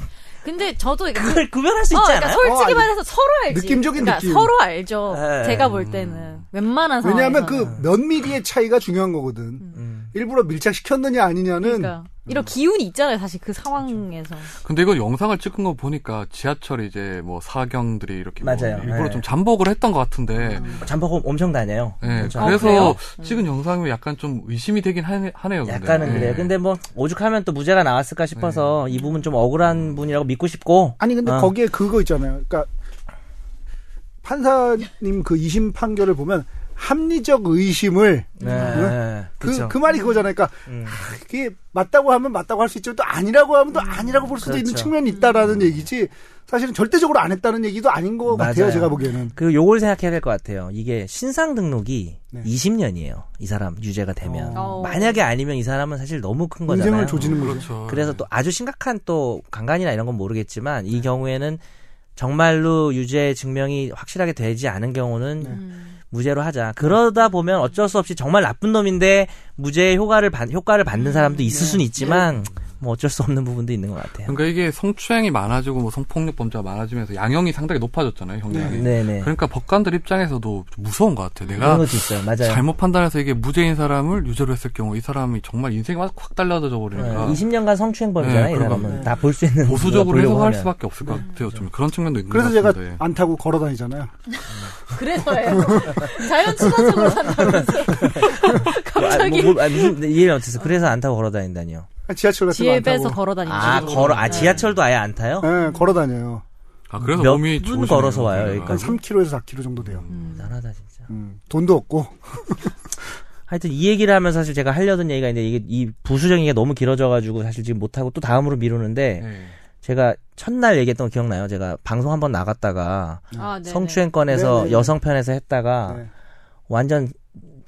근데 저도 그걸 구별할 수 어, 있지 그러니까 않아요? 솔직히 어, 말해서 서로 알지. 느낌적인 그러니까 느낌. 서로 알죠. 네. 제가 볼 때는 웬만한 상황에서. 왜냐하면 그 몇 미리의 차이가 중요한 거거든. 음. 일부러 밀착시켰느냐 아니냐는 그러니까 이런 기운이 있잖아요. 사실 그 상황에서. 근데 이거 영상을 찍은 거 보니까 지하철 이제 뭐 사경들이 이렇게 뭐 맞아요. 일부러 네. 좀 잠복을 했던 것 같은데. 잠복 엄청 다녀요. 예, 그렇죠. 아, 그래서 그래요? 찍은 영상이 약간 좀 의심이 되긴 하네, 하네요. 근데. 약간은 예. 그래요. 근데 뭐 오죽하면 또 무죄가 나왔을까 싶어서 이 부분 좀 억울한 분이라고 믿고 싶고. 아니 근데 어. 거기에 그거 있잖아요. 그러니까 판사님 그 2심 판결을 보면 합리적 의심을 네. 그, 그쵸. 그 말이 그거잖아요. 그러니까 음. 그게 맞다고 하면 맞다고 할 수 있지만 또 아니라고 하면 또 아니라고 볼 수도 있는 그렇죠. 측면이 있다라는 얘기지 사실은 절대적으로 안 했다는 얘기도 아닌 것 같아요. 맞아요. 제가 보기에는. 그 요걸 생각해야 될 것 같아요. 이게 신상 등록이 네. 20년이에요. 이 사람 유죄가 되면. 어. 만약에 아니면 이 사람은 사실 너무 큰 거잖아요. 인생을 조지는 거죠. 그렇죠. 그래서 또 아주 심각한 또 강간이나 이런 건 모르겠지만 이 경우에는 정말로 유죄 증명이 확실하게 되지 않은 경우는 음. 무죄로 하자. 그러다 보면 어쩔 수 없이 정말 나쁜 놈인데 무죄의 효과를 받, 효과를 받는 사람도 있을 수는 있지만 뭐 어쩔 수 없는 부분도 있는 것 같아요. 그러니까 이게 성추행이 많아지고 뭐 성폭력 범죄가 많아지면서 양형이 상당히 높아졌잖아요, 형량이. 네 네. 그러니까 법관들 입장에서도 좀 무서운 것 같아. 그런 내가 것도 있어요. 맞아요. 잘못 판단해서 이게 무죄인 사람을 유죄로 했을 경우 이 사람이 정말 인생이 확 달라져 네, 버리니까 20년간 성추행범이잖아요. 네, 이 그러니까 사람은 다볼 수 있는 보수적으로 해석할 하면. 수밖에 없을 것 같아요. 좀 그런 측면도 있는 그래서 것 제가. 안 타고 걸어 다니잖아요. 그래서예요. 자연 친화적으로 산다면서. 아, 갑자기 뭐, 뭐, 아, 무슨 이해를 못했어. 그래서 안 타고 걸어 다닌다니요. 지하철 같은 거안 타고. 걸어 다니죠. 아 걸어 아 지하철도 아예 안 타요? 네, 걸어 다녀요. 아 그래서 몇 몸이 분 걸어서 와요. 여기까지? 한 3km에서 4km 정도 돼요. 대단하다 진짜. 음, 돈도 없고. 하여튼 이 얘기를 하면 사실 제가 하려던 얘기가 있는데 이게 이 부수적인 게 너무 길어져가지고 사실 지금 못하고 또 다음으로 미루는데 네. 제가 첫날 얘기했던 거 기억나요? 제가 방송 한번 나갔다가 아, 네네. 성추행권에서 네네. 여성 편에서 했다가 네. 완전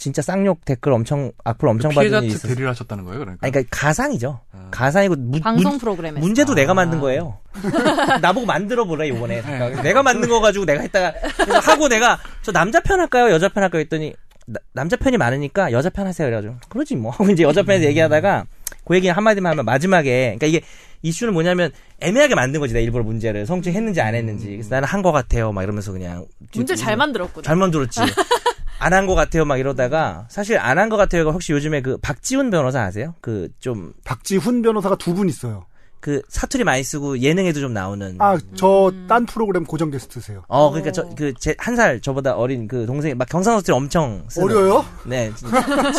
진짜 쌍욕 댓글 엄청 악플 엄청 받은 피해자 일이 측 있었어요. 대리를 하셨다는 거예요, 그러니까. 아니, 그러니까 가상이죠. 아. 가상이고 문, 방송 문, 프로그램에 문제도 내가 만든 아. 거예요. 나보고 만들어 보래 이번에. 네. 내가 만든 거 가지고 내가 했다가 그래서 하고 내가 저 남자 편 할까요, 여자 편 할까요 했더니 나- 남자 편이 많으니까 여자 편 하세요 그래가지고 그러지 뭐 하고 이제 여자 편에서 얘기하다가 그 얘기 한마디만 하면 마지막에 그러니까 이게 이슈는 뭐냐면 애매하게 만든 거지 내가 일부러 문제를 성추행했는지 안 했는지 그래서 나는 한 거 같아요 막 이러면서 그냥 문제 잘 만들었구나. 잘 만들었지. 안한거 같아요 막 이러다가 사실 안한거 같아요가 혹시 요즘에 그 박지훈 변호사 아세요? 그좀그 박지훈 변호사가 두 분 있어요. 사투리 많이 쓰고 예능에도 좀 나오는 아, 저딴 프로그램 고정 게스트세요. 어, 그러니까 저, 그, 제, 한 살 저보다 어린 그 동생이 막 경상도들이 엄청. 쓰는. 어려요? 네.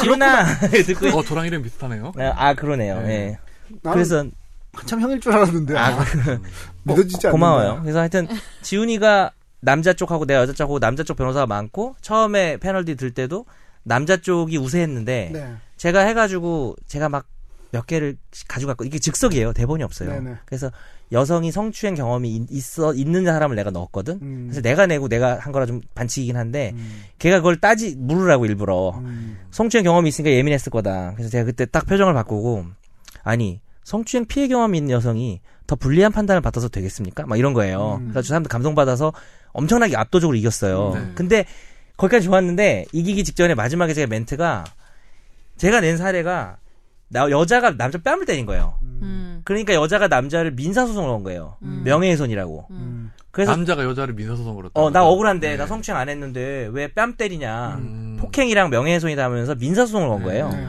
지훈아! 듣고, 있- 어, 저랑 이름 비슷하네요. 아, 그러네요. 네. 네. 나는 그래서, 한참 형일 줄 알았는데. 아, 아, 믿어지지 않는 고마워요. 그래서 하여튼, 지훈이가 남자 쪽하고 내가 여자 쪽하고 남자 쪽 변호사가 많고, 처음에 패널디 들 때도 남자 쪽이 우세했는데, 네. 제가 해가지고, 제가 막 몇 개를 가져갔고, 이게 즉석이에요. 대본이 없어요. 네네. 그래서 여성이 성추행 경험이 있- 있어, 있는 사람을 내가 넣었거든? 음. 그래서 내가 내고 내가 한 거라 좀 반칙이긴 한데, 음. 걔가 그걸 따지 물으라고 일부러 음. 성추행 경험이 있으니까 예민했을 거다. 그래서 제가 그때 딱 표정을 바꾸고 아니 성추행 피해 경험이 있는 여성이 더 불리한 판단을 받아서 되겠습니까? 막 이런 거예요. 음. 그래서 사람들 감동받아서 엄청나게 압도적으로 이겼어요. 네. 근데 거기까지 좋았는데 이기기 직전에 마지막에 제가 멘트가 제가 낸 사례가 나 여자가 남자 뺨을 때린 거예요. 음. 그러니까 여자가 남자를 민사소송을 건 거예요. 음. 명예훼손이라고. 음. 그래서 남자가 여자를 민사소송으로 어나 억울한데 네. 나 성추행 안 했는데 왜 뺨 때리냐. 음. 폭행이랑 명예훼손이다 하면서 민사소송을 건 거예요. 네.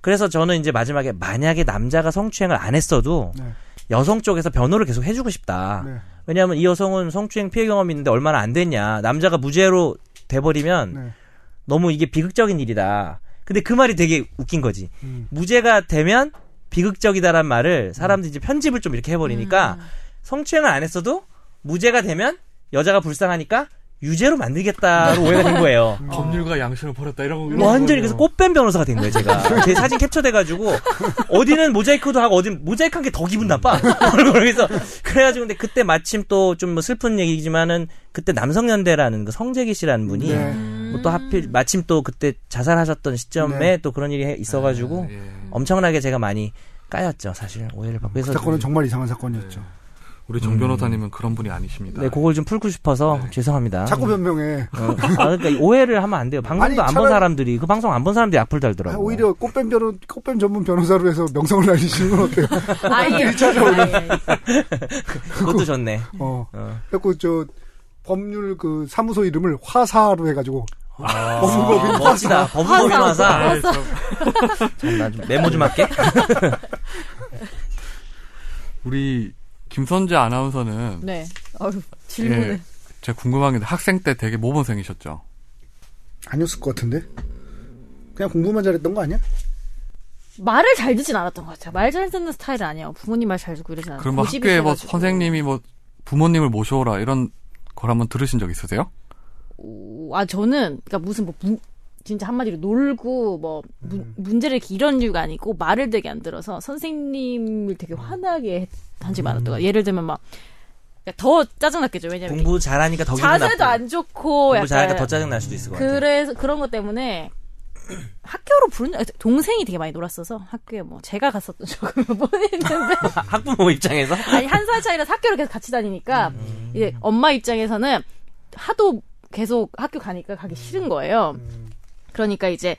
그래서 저는 이제 마지막에 만약에 남자가 성추행을 안 했어도 네. 여성 쪽에서 변호를 계속 해주고 싶다. 네. 왜냐하면 이 여성은 성추행 피해 경험이 있는데 얼마나 안 됐냐. 남자가 무죄로 돼버리면 네. 너무 이게 비극적인 일이다. 근데 그 말이 되게 웃긴 거지. 음. 무죄가 되면 비극적이다란 말을 사람들이 이제 편집을 좀 이렇게 해버리니까 음. 성추행을 안 했어도 무죄가 되면 여자가 불쌍하니까 유죄로 만들겠다로 오해가 된 거예요. 법률과 양심을 버렸다 이런 거. 완전히 그래서 꽃뱀 변호사가 된 거예요, 제가. 제 사진 캡처돼가지고, 어디는 모자이크도 하고, 어디는 모자이크 한 게 더 기분 나빠. 그래서, 그래가지고, 근데 그때 마침 또 좀 뭐 슬픈 얘기지만은, 그때 남성연대라는 그 성재기 씨라는 분이, 네. 뭐 또 하필, 마침 또 그때 자살하셨던 시점에 네. 또 그런 일이 해- 있어가지고, 예. 엄청나게 제가 많이 까였죠, 사실. 오해를 받고. 그 그래서, 사건은 정말 이상한 사건이었죠. 우리 정 변호사님은 그런 분이 아니십니다. 네, 그걸 좀 풀고 싶어서, 네. 죄송합니다. 자꾸 변명해. 어, 아, 그러니까 오해를 하면 안 돼요. 방송도 안본 차라리- 사람들이, 그 방송 안 본 사람들이 악플 아, 달더라고. 오히려 꽃뱀 변호, 꽃뱀 전문 변호사로 해서 명성을 날리시는 건 어때요? 아예. 아예. 그것도 좋네. 어. 어. 그래갖고 저 법률 그 사무소 이름을 화사로 해가지고 아, 법무법인 멋지다. 법무법인 화사. 아, 참. 참, 나좀 메모 좀 할게. 우리 김선재 아나운서는 네. 어휴, 질문을. 예, 제가 궁금한 게 학생 때 되게 모범생이셨죠. 아니었을 것 같은데? 그냥 공부만 잘했던 거 아니야? 말을 잘 듣진 않았던 것 같아요. 말 잘 듣는 스타일은 아니에요. 부모님 말 잘 듣고 이러진 않아요. 그럼 뭐 학교에 뭐. 선생님이 뭐 부모님을 모셔오라 이런 걸 한번 들으신 적 있으세요? 오, 아 저는 그러니까 무슨 뭐 문- 진짜 한마디로 놀고 뭐 문- 음. 문제를 이런 이유가 아니고 말을 되게 안 들어서 선생님을 되게 화나게 한 적이 많았던 것 같아요. 예를 들면 막 그러니까 더 짜증났겠죠. 왜냐면 공부 잘하니까 더. 자세도 안 좋고 공부 잘하니까 더 약간 짜증 날 수도 있을 것 같아. 그래서 그런 것 때문에 학교로 부른 동생이 되게 많이 놀았어서 학교에 뭐 제가 갔었던 적은 있는데 학부모 입장에서 아니 한 살 차이라서 학교를 계속 같이 다니니까 음. 이제 엄마 입장에서는 하도 계속 학교 가니까 가기 싫은 거예요. 그러니까 이제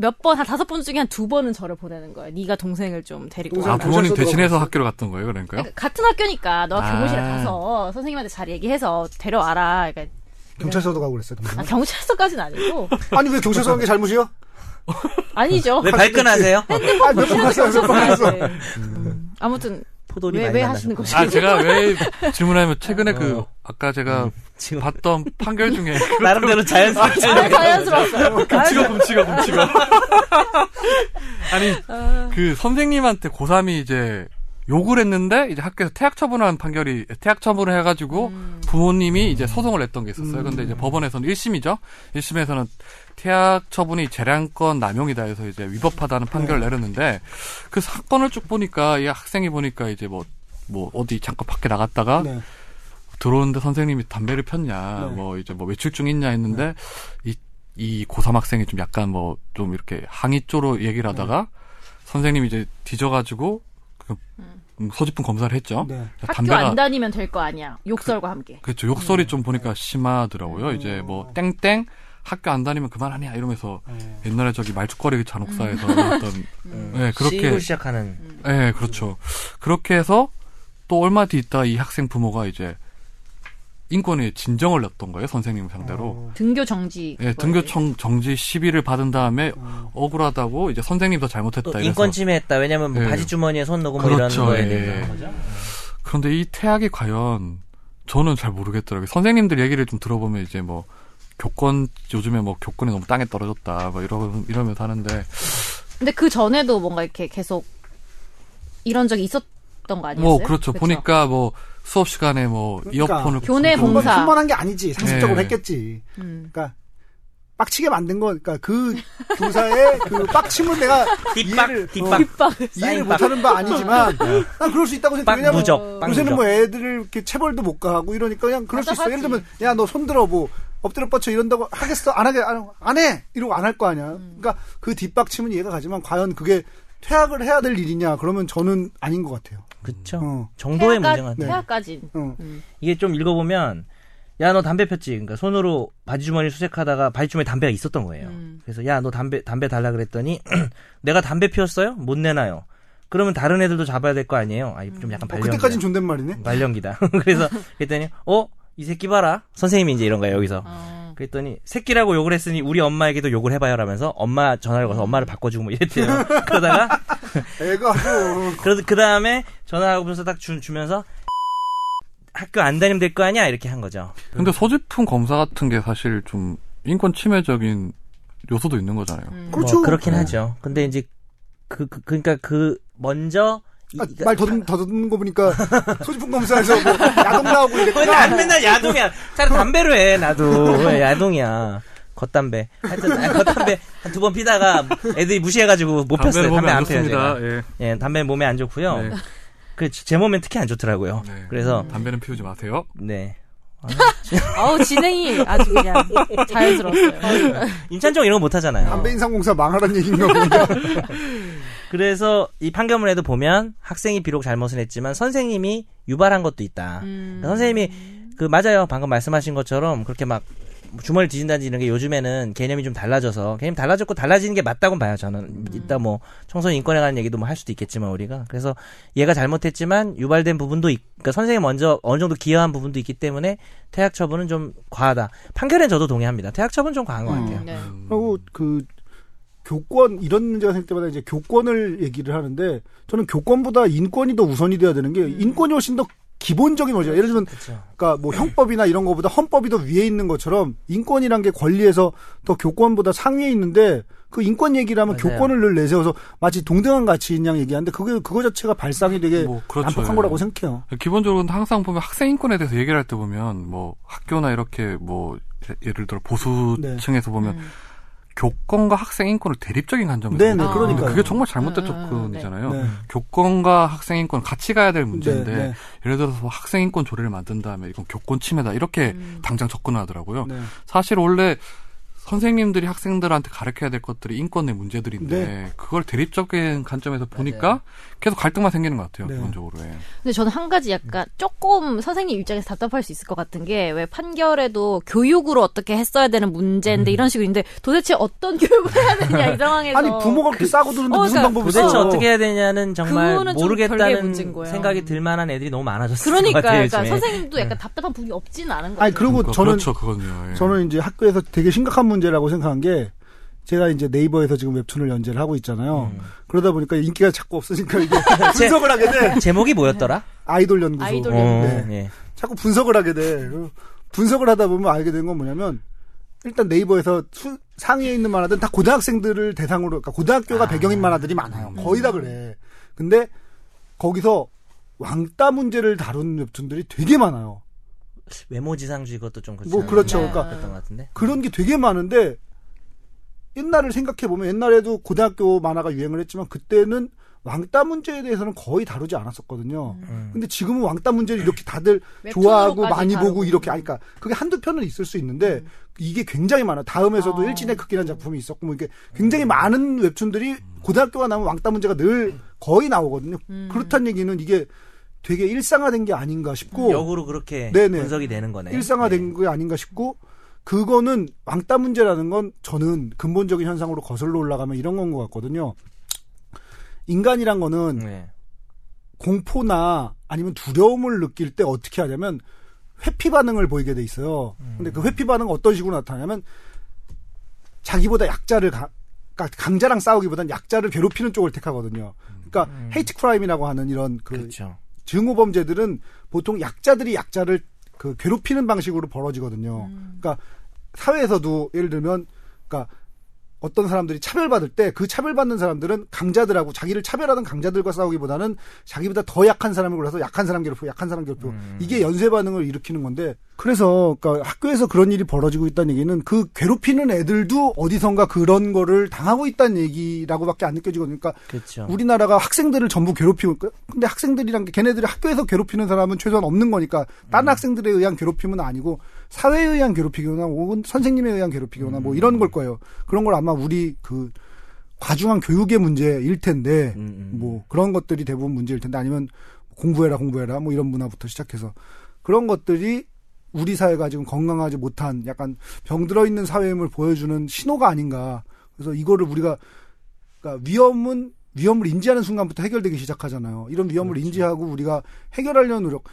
몇 번 한 다섯 번 중에 한 두 번은 저를 보내는 거예요. 네가 동생을 좀 데리고 동생 아 와. 부모님 대신해서? 학교를 갔던 거예요, 그러니까요? 그러니까 같은 학교니까 너 아. 교무실에 가서 선생님한테 잘 얘기해서 데려와라. 그러니까 경찰서도 가고 그랬어요. 동생. 아, 경찰서까지는 아니고 아니 왜 경찰서 간 게 잘못이야? 아니죠. 왜 발끈하세요? 아번 갔어. 네. 음. 아무튼 왜, 왜. 하시는 거죠? 아 제가 왜 질문하면 최근에 그 어. 아까 제가 지금 봤던 판결 중에 나름대로 자연스럽게 아, 자연스러웠어요. 훔치가 훔치가 훔치가 아니 그 선생님한테 고3이 이제 욕을 했는데 이제 학교에서 퇴학 처분한 판결이 퇴학 처분을 해가지고 음. 부모님이 이제 소송을 냈던 게 있었어요. 음. 근데 이제 법원에서는 1심이죠. 1심에서는 퇴학 처분이 재량권 남용이다 해서 이제 위법하다는 판결을 내렸는데 그 사건을 쭉 보니까 이 학생이 보니까 이제 뭐뭐 어디 잠깐 밖에 나갔다가 네. 들어오는데 선생님이 담배를 폈냐, 네. 뭐 이제 뭐 외출 중 있냐 했는데 이이 고3 학생이 좀 약간 뭐 좀 이렇게 항의 쪽으로 얘기를 하다가 선생님이 이제 뒤져가지고 그 음, 소지품 검사를 했죠. 네. 학교 안 다니면 될 거 아니야. 욕설과 함께. 그렇죠. 욕설이 좀 보니까 심하더라고요. 이제 뭐 땡땡 학교 안 다니면 그만하냐 이러면서 옛날에 저기 말죽거리 잔혹사에서 나왔던 네, 그렇게 시작하는 네, 그렇죠. 그렇게 해서 또 얼마 뒤 있다 이 학생 부모가 이제 인권에 진정을 냈던 거예요 선생님 상대로. 등교 정지. 예, 등교 청, 정지 시비를 받은 다음에 억울하다고 이제 선생님도 잘못했다 인권 침해했다. 왜냐면 뭐 예. 바지 주머니에 손 넣고 뭐 그렇죠, 이런 거에 예. 대해서 거죠. 그런데 이 태학이 과연 저는 잘 모르겠더라고요. 선생님들 얘기를 좀 들어보면 이제 뭐 교권 요즘에 뭐 교권이 너무 땅에 떨어졌다 뭐 이러 이러면서 하는데 근데 그 전에도 뭔가 이렇게 계속 이런 적이 있었던 거 아니었어요? 뭐 그렇죠. 보니까 뭐 수업 시간에 뭐 그러니까 이어폰을 교내 봉사. 한 번 한 게 아니지. 상습적으로 네. 했겠지. 음. 그러니까 빡치게 만든 건 그러니까 그 교사의 그 빡침은 내가 이해를 뒷박. 뒷박. 이해를 못하는 바 아니지만 난 그럴 수 있다고 생각해. 빡 왜냐면 누적. 빡 요새는 누적. 뭐 애들을 이렇게 체벌도 못 가고 이러니까 그냥 그럴 수 있어. 예를 들면 야 너 손 들어 뭐 엎드려 뻗쳐 이런다고 하겠어 안 하게 안, 안 해. 이러고 안 할 거 아니야. 그러니까 그 뒷박침은 이해가 가지만 과연 그게 퇴학을 해야 될 일이냐 그러면 저는 아닌 것 같아요. 그쵸. 어. 정도의 태아까, 문제가 태아까지. 어. 이게 좀 읽어보면 야 너 담배 폈지 그러니까 손으로 바지 주머니 수색하다가 바지 주머니에 담배가 있었던 거예요 음. 그래서 야 너 담배 담배 달라 그랬더니 내가 담배 피웠어요 못 내놔요 그러면 다른 애들도 잡아야 될 거 아니에요 아, 좀 약간 어, 발령기다 그때까진 존댓말이네. 발령기다 그래서 그랬더니 어 이 새끼 봐라 선생님이 이제 이런 거예요 여기서 어. 그랬더니 새끼라고 욕을 했으니 우리 엄마에게도 욕을 해봐요라면서 엄마 전화를 걸어서 엄마를 바꿔주고 뭐 이랬대요 그러다가 애가 그러 그 다음에 전화하고서 딱 주, 주면서 학교 안 다니면 될 거 아니야 이렇게 한 거죠 근데 소지품 검사 같은 게 사실 좀 인권 침해적인 요소도 있는 거잖아요. 음. 그렇죠. 뭐 그렇긴 하죠. 근데 이제 그, 그 그러니까 그 먼저 이- 아, 말 더듬, 더듬는 거 보니까 소지품 검사에서 뭐 야동 나오고 왜 이랬구나. 난 맨날 야동이야. 차라리 담배로 해 나도 왜 야동이야. 겉담배. 하여튼 아, 겉담배 한 두 번 피다가 애들이 무시해가지고 못 폈어요. 담배 안 안 펴요. 제가. 예. 예, 담배 몸에 안 좋고요. 네. 그 제 몸엔 특히 안 좋더라고요. 네. 그래서 담배는 피우지 마세요. 네. 아우 진행이 아주 그냥 자연스러웠어요. 임찬종 이런 거 못 하잖아요. 담배 인상공사 망하란 얘기인가 보니까. 그래서 이 판결문에도 보면 학생이 비록 잘못을 했지만 선생님이 유발한 것도 있다. 음. 그러니까 선생님이 그 맞아요. 방금 말씀하신 것처럼 그렇게 막 주머니를 뒤진다든지 이런 게 요즘에는 개념이 좀 달라져서 개념이 달라졌고 달라지는 게 맞다고 봐요. 저는 이따 뭐 청소년 인권에 관한 얘기도 뭐 할 수도 있겠지만 우리가 그래서 얘가 잘못했지만 유발된 부분도 있, 그러니까 선생님 먼저 어느 정도 기여한 부분도 있기 때문에 퇴학 처분은 좀 과하다. 판결엔 저도 동의합니다. 퇴학 처분 좀 과한 것 음. 같아요. 네. 그리고 그 교권 이런 문제가 생길 때마다 이제 교권을 얘기를 하는데 저는 교권보다 인권이 더 우선이 돼야 되는 게 음. 인권이 훨씬 더 기본적인 거죠. 예를 들면 그렇죠. 그러니까 뭐 형법이나 이런 거보다 헌법이 더 위에 있는 것처럼 인권이란 게 권리에서 더 교권보다 상위에 있는데 그 인권 얘기를 하면 맞아요. 교권을 늘 내세워서 마치 동등한 가치인 양 얘기하는데 그게 그거 자체가 발상이 되게 뭐, 그렇죠. 난폭한 예. 거라고 생각해요. 기본적으로 항상 보면 학생 인권에 대해서 얘기를 할 때 보면 뭐 학교나 이렇게 뭐 예를 들어 보수층에서 보면 음. 교권과 학생 인권을 대립적인 관점에서 네네, 보거든요. 그러니까요. 그게 정말 잘못된 음, 음, 음, 접근이잖아요. 네. 교권과 학생 인권 같이 가야 될 문제인데 네, 네. 예를 들어서 뭐 학생 인권 조례를 만든 다음에 이건 교권 침해다 이렇게 음. 당장 접근을 하더라고요. 네. 사실 원래 선생님들이 학생들한테 가르쳐야 될 것들이 인권의 문제들인데 네. 그걸 대립적인 관점에서 보니까 계속 갈등만 생기는 것 같아요. 네. 기본적으로. 예. 근데 저는 한 가지 약간 조금 선생님 입장에서 답답할 수 있을 것 같은 게 왜 판결에도 교육으로 어떻게 했어야 되는 문제인데 이런 식으로 있는데 도대체 어떤 교육을 해야 되냐 이 상황에서 아니 부모가 그렇게 싸고 들는데 어, 무슨 그러니까 방법이 도대체 있어? 어떻게 해야 되냐는 정말 모르겠다는. 생각이 들 만한 애들이 너무 많아졌어요. 그러니까, 것 같아요, 그러니까. 선생님도 약간 답답한 부분이 없지는 않은 거예요. 아니 그리고 그러니까 저는 그렇죠, 그건요. 예. 저는 이제 학교에서 되게 심각한 문 제라고 생각한 게 제가 이제 네이버에서 지금 웹툰을 연재를 하고 있잖아요. 음. 그러다 보니까 인기가 자꾸 없으니까 이게 분석을 하게 돼. 제목이 뭐였더라? 아이돌 연구소. 아이돌 어, 네. 예. 자꾸 분석을 하게 돼. 그 분석을 하다 보면 알게 된 건 뭐냐면 일단 네이버에서 수- 상위에 있는 만화들은 다 고등학생들을 대상으로 그러니까 고등학교가 아. 배경인 만화들이 많아요. 거의 다 그래. 근데 거기서 왕따 문제를 다룬 웹툰들이 되게 많아요. 외모지상주의 것도 좀 그렇지 뭐? 그렇죠. 네. 그러니까 그랬던 것 같은데. 그런 게 되게 많은데 옛날을 생각해 보면 옛날에도 고등학교 만화가 유행을 했지만 그때는 왕따 문제에 대해서는 거의 다루지 않았었거든요. 음. 근데 지금은 왕따 문제를 이렇게 다들 웹툰으로까지 좋아하고 많이 다루고. 보고 이렇게 하니까 그게 한두 편은 있을 수 있는데 이게 굉장히 많아. 다음에서도 어. 일진의 크기라는 작품이 있었고 뭐 이게 굉장히 많은 웹툰들이 고등학교가 나면 왕따 문제가 늘 거의 나오거든요. 음. 그렇다는 얘기는 이게 되게 일상화된 게 아닌가 싶고 역으로 그렇게 네네. 분석이 되는 거네. 일상화된 게 아닌가 싶고 그거는 왕따 문제라는 건 저는 근본적인 현상으로 거슬러 올라가면 이런 건 것 같거든요. 인간이란 거는 네. 공포나 아니면 두려움을 느낄 때 어떻게 하냐면 회피 반응을 보이게 돼 있어요. 근데 그 회피 반응은 어떤 식으로 나타나냐면 자기보다 약자를 가- 그러니까 강자랑 싸우기보단 약자를 괴롭히는 쪽을 택하거든요. 그러니까 헤이트 크라임이라고 하는 이런 그 그렇죠. 증오 범죄들은 보통 약자들이 약자를 그 괴롭히는 방식으로 벌어지거든요. 그러니까 사회에서도 예를 들면 그러니까 어떤 사람들이 차별받을 때 그 차별받는 사람들은 강자들하고 자기를 차별하는 강자들과 싸우기보다는 자기보다 더 약한 사람을 골라서 약한 사람 괴롭히고 약한 사람 괴롭히고 이게 연쇄 반응을 일으키는 건데 그래서 그러니까 학교에서 그런 일이 벌어지고 있다는 얘기는 그 괴롭히는 애들도 어디선가 그런 거를 당하고 있다는 얘기라고밖에 안 느껴지거든요. 그러니까 그렇죠. 우리나라가 학생들을 전부 괴롭히고 근데 학생들이란 게 걔네들이 학교에서 괴롭히는 사람은 최소한 없는 거니까 다른 학생들에 의한 괴롭힘은 아니고 사회에 의한 괴롭히거나 혹은 선생님에 의한 괴롭히거나 뭐 이런 걸 거예요. 그런 걸 아마 우리 그 과중한 교육의 문제일 텐데 음, 음. 뭐 그런 것들이 대부분 문제일 텐데 아니면 공부해라 공부해라 뭐 이런 문화부터 시작해서 그런 것들이 우리 사회가 지금 건강하지 못한 약간 병들어 있는 사회임을 보여주는 신호가 아닌가. 그래서 이거를 우리가 그러니까 위험은 위험을 인지하는 순간부터 해결되기 시작하잖아요. 이런 위험을 그렇죠. 인지하고 우리가 해결하려는 노력.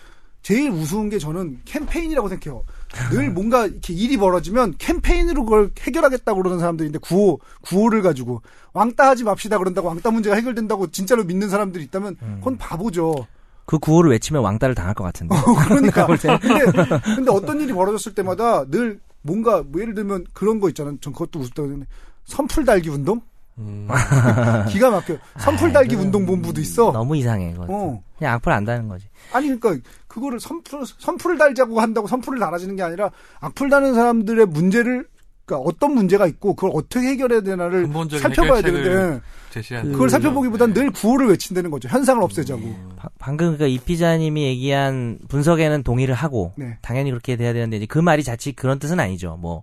제일 우스운 게 저는 캠페인이라고 생각해요. 늘 뭔가 이렇게 일이 벌어지면 캠페인으로 그걸 해결하겠다고 그러는 사람들인데 구호, 구호를 가지고 왕따 하지 맙시다 그런다고 왕따 문제가 해결된다고 진짜로 믿는 사람들이 있다면 음. 그건 바보죠. 그 구호를 외치면 왕따를 당할 것 같은데. 그러니까. 볼 때는. 근데, 근데 어떤 일이 벌어졌을 때마다 늘 뭔가 뭐 예를 들면 그런 거 있잖아요. 전 그것도 우습다고 생각해. 선풀 달기 운동? 음. 기가 막혀. 선풀 달기 운동 본부도 있어. 너무 이상해. 그거. 어. 그냥 악플 안 다는 거지. 아니 그러니까 그거를 선풀 선풀을 달자고 한다고 선풀을 달아지는 게 아니라 악플 다는 사람들의 문제를 그러니까 어떤 문제가 있고 그걸 어떻게 해결해야 되나를 근본적인 살펴봐야 되는데 제시한 그걸 살펴보기보단 네. 늘 구호를 외친다는 거죠. 현상을 없애자고. 바- 방금 그러니까 이 피자님이 얘기한 분석에는 동의를 하고 네. 당연히 그렇게 돼야 되는데 이제 그 말이 자칫 그런 뜻은 아니죠. 뭐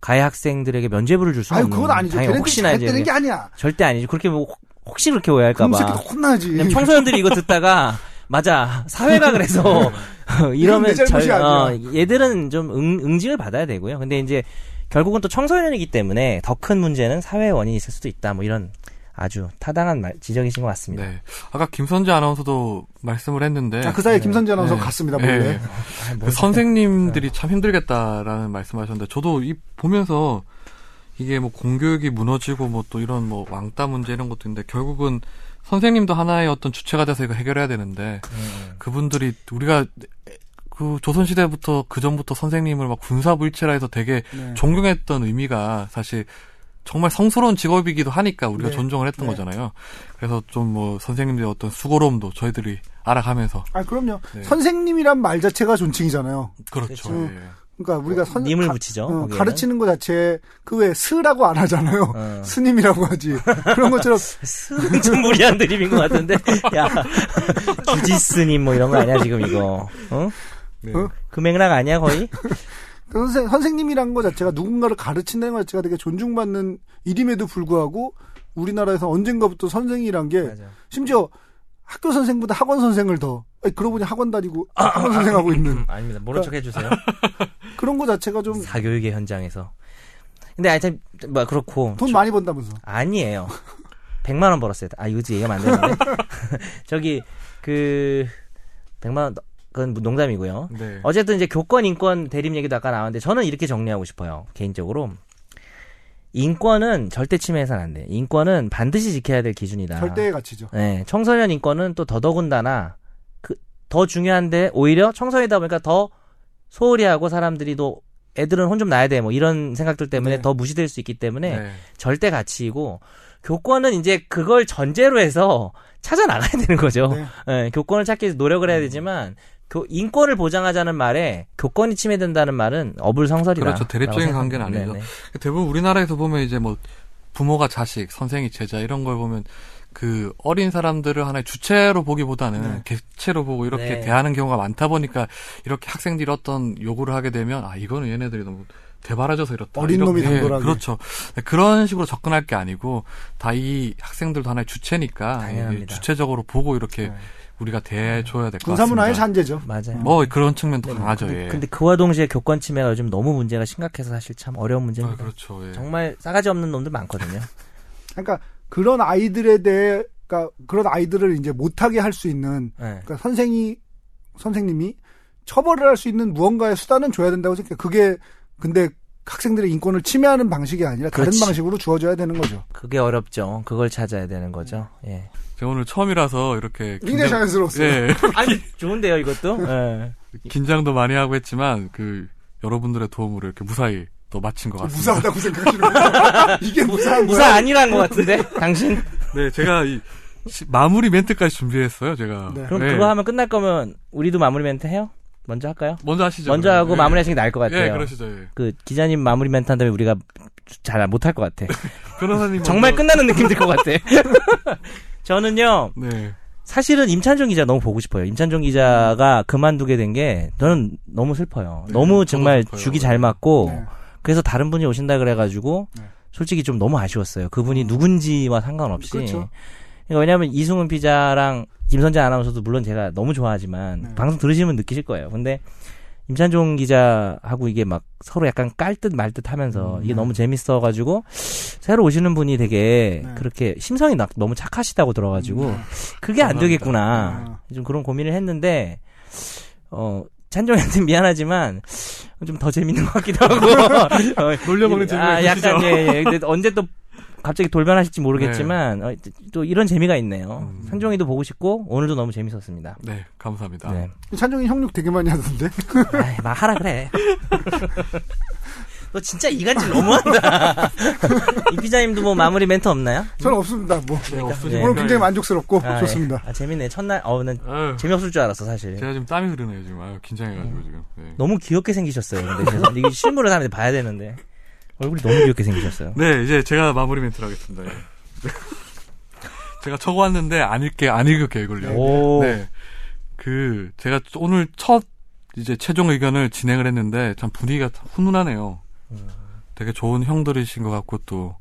가해 학생들에게 면죄부를 줄 수는 아유 없는. 그건 아니죠. 혹시나 이제 잘했다는 게 아니야. 절대 아니죠. 그렇게 뭐 혹- 혹시 그렇게 오해할까봐. 그럼 새끼 혼나지. 청소년들이 이거 듣다가 맞아 사회가 그래서 이러면 절- 어. 얘들은 좀 응, 응징을 받아야 되고요. 근데 이제 결국은 또 청소년이기 때문에 더 큰 문제는 사회의 원인이 있을 수도 있다. 뭐 이런 아주 타당한 말, 지적이신 것 같습니다. 네. 아까 김선재 아나운서도 말씀을 했는데 자, 그 사이에 김선재 아나운서 네. 갔습니다. 네. 몰래. 아, 뭐그 선생님들이 참 힘들겠다라는 말씀하셨는데 저도 이 보면서 이게 뭐 공교육이 무너지고 뭐 또 이런 뭐 왕따 문제 이런 것도 있는데 결국은 선생님도 하나의 어떤 주체가 돼서 이거 해결해야 되는데 음, 그분들이 우리가 그 조선 시대부터 그 전부터 선생님을 막 군사불체라 해서 되게 네. 존경했던 의미가 사실 정말 성스러운 직업이기도 하니까 우리가 네. 존중을 했던 네. 거잖아요. 그래서 좀 뭐 선생님들의 어떤 수고로움도 저희들이 알아가면서 아 그럼요. 네. 선생님이란 말 자체가 존칭이잖아요. 그렇죠. 그렇죠. 예. 그러니까 우리가 선 님을 가- 붙이죠. 어. 가르치는 것 자체 그왜 스라고 안 하잖아요. 어. 스님이라고 하지. 그런 것처럼 스는 좀 무리한 드립인 것 같은데. 야, 주지스님 뭐 이런 거 아니야 지금 이거? 어? 네. 어? 그 맥락 아니야 거의? 그 선생 선생님이란 것 자체가 누군가를 가르친다는 것 자체가 되게 존중받는 일임에도 불구하고 우리나라에서 언젠가부터 선생이란 게 심지어 학교 선생보다 학원 선생을 더 아니, 그러고 보니 학원 다니고 학원 선생하고 있는 아닙니다. 모른 척 해주세요. 그런 거 자체가 좀돈 사교육의 현장에서. 근데 하여튼 뭐 그렇고 많이 번다면서. 아니에요. 100만 원 벌었어요. 아, 이거 얘기하면 안 되는데. 저기 그 100만 원 그건 농담이고요. 네. 어쨌든 이제 교권 인권 대립 얘기도 아까 나왔는데 저는 이렇게 정리하고 싶어요. 개인적으로. 인권은 절대 침해해서는 안 돼. 인권은 반드시 지켜야 될 기준이다. 절대의 가치죠. 네, 청소년 인권은 또 더더군다나 그 더 중요한데 오히려 청소년이다 보니까 더 소홀히 하고 사람들이 또 애들은 혼 좀 나야 돼 뭐 이런 생각들 때문에 네. 더 무시될 수 있기 때문에 네. 절대 가치이고 교권은 이제 그걸 전제로 해서 찾아 나가야 되는 거죠. 네. 예, 교권을 찾기 위해서 노력을 해야 되지만 교- 인권을 보장하자는 말에 교권이 침해된다는 말은 어불성설이다. 그렇죠. 대립적인 관계는. 아니죠. 네네. 대부분 우리나라에서 보면 이제 뭐 부모가 자식, 선생이 제자 이런 걸 보면 그 어린 사람들을 하나의 주체로 보기보다는 네. 객체로 보고 이렇게 네. 대하는 경우가 많다 보니까 이렇게 학생들이 어떤 요구를 하게 되면 아 이거는 얘네들이 너무 대바라져서 이렇다. 어린 이렇게, 놈이 예, 당돌하게. 그렇죠. 네, 그런 식으로 접근할 게 아니고 다 이 학생들도 하나의 주체니까 주체적으로 보고 이렇게 네. 우리가 대줘야 될 것 같습니다. 군사문화의 잔재죠. 맞아요. 뭐 그런 측면도 네, 강하죠. 근데, 예. 근데 그와 동시에 교권 침해가 요즘 너무 문제가 심각해서 사실 참 어려운 아, 문제입니다. 그렇죠. 예. 정말 싸가지 없는 놈들 많거든요. 그러니까 그런 아이들에 대해 그러니까 그런 아이들을 이제 못하게 할 수 있는 네. 그러니까 선생이 선생님이 처벌을 할 수 있는 무언가의 수단은 줘야 된다고 생각해요. 그게 근데 학생들의 인권을 침해하는 방식이 아니라 다른 그렇지. 방식으로 주어져야 되는 거죠. 그게 어렵죠. 그걸 찾아야 되는 거죠. 예. 제가 오늘 처음이라서 이렇게 굉장히 자연스러웠어요. 예. 아니 좋은데요, 이것도. 예. 긴장도 많이 하고 했지만 그 여러분들의 도움으로 이렇게 무사히 또 마친 것 같습니다. 무사하다고 생각하시는 거예요? 이게 무사한 무사 거야? 아니란 것 같은데, 당신. 네, 제가 이 시- 마무리 멘트까지 준비했어요. 제가. 네. 그럼 네. 그거 하면 끝날 거면 우리도 마무리 멘트 해요? 먼저 할까요? 먼저 하시죠. 먼저 그러면. 하고 예. 마무리하시는 게 나을 것 같아요. 예, 그러시죠. 예. 그 기자님 마무리 멘트 한 다음에 우리가 잘 못할 것 같아. 변호사님 정말 먼저- 끝나는 느낌 들 것 같아. 저는요, 네. 사실은 임찬종 기자 너무 보고 싶어요. 임찬종 기자가 그만두게 된 게 저는 너무 슬퍼요. 네, 너무 정말 슬퍼요. 죽이 잘 맞고 네. 그래서 다른 분이 오신다 그래가지고 네. 솔직히 좀 너무 아쉬웠어요. 그분이 누군지와 상관없이. 그렇죠. 그러니까 왜냐하면 이승훈 기자랑 김선재 아나운서도 물론 제가 너무 좋아하지만 네. 방송 들으시면 느끼실 거예요. 근데 임찬종 기자하고 이게 막 서로 약간 깔듯 말듯 하면서 음, 이게 네. 너무 재밌어가지고 새로 오시는 분이 되게 네. 그렇게 심성이 나- 너무 착하시다고 들어가지고 음, 그게 안. 되겠구나. 좀 그런 고민을 했는데 어 찬종한테 미안하지만 좀 더 재밌는 것 같기도 하고 어, 놀려먹는 재미가 아? 약간 예, 예. 근데 언제 또 갑자기 돌변하실지 모르겠지만 어, 또 이런 재미가 있네요. 음. 산종이도 보고 싶고 오늘도 너무 재밌었습니다. 네, 감사합니다. 네. 찬종이 형욕 되게 많이 하던데. 아이, 막 하라 그래. 너 진짜 이간질 너무한다. 이 피자님도 뭐 마무리 멘트 없나요? 저는 없습니다. 뭐 네, 없으니까. 오늘 굉장히 만족스럽고 아, 좋습니다. 예. 아, 재밌네. 첫날 어는 아유, 재미없을 줄 알았어 사실. 제가 지금 땀이 흐르네요, 지금. 아유, 긴장해가지고 지금. 네. 너무 귀엽게 생기셨어요. 근데 이게 실물을 사람들이 봐야 되는데 얼굴이 너무 귀엽게 생기셨어요. 네, 이제 제가 마무리 멘트를 하겠습니다. 예. 제가 적어왔는데 안 읽게 안 이걸요. 오. 네. 그 제가 오늘 첫 이제 최종 의견을 진행을 했는데 참 분위기가 훈훈하네요. 되게 좋은 형들이신 것 같고 또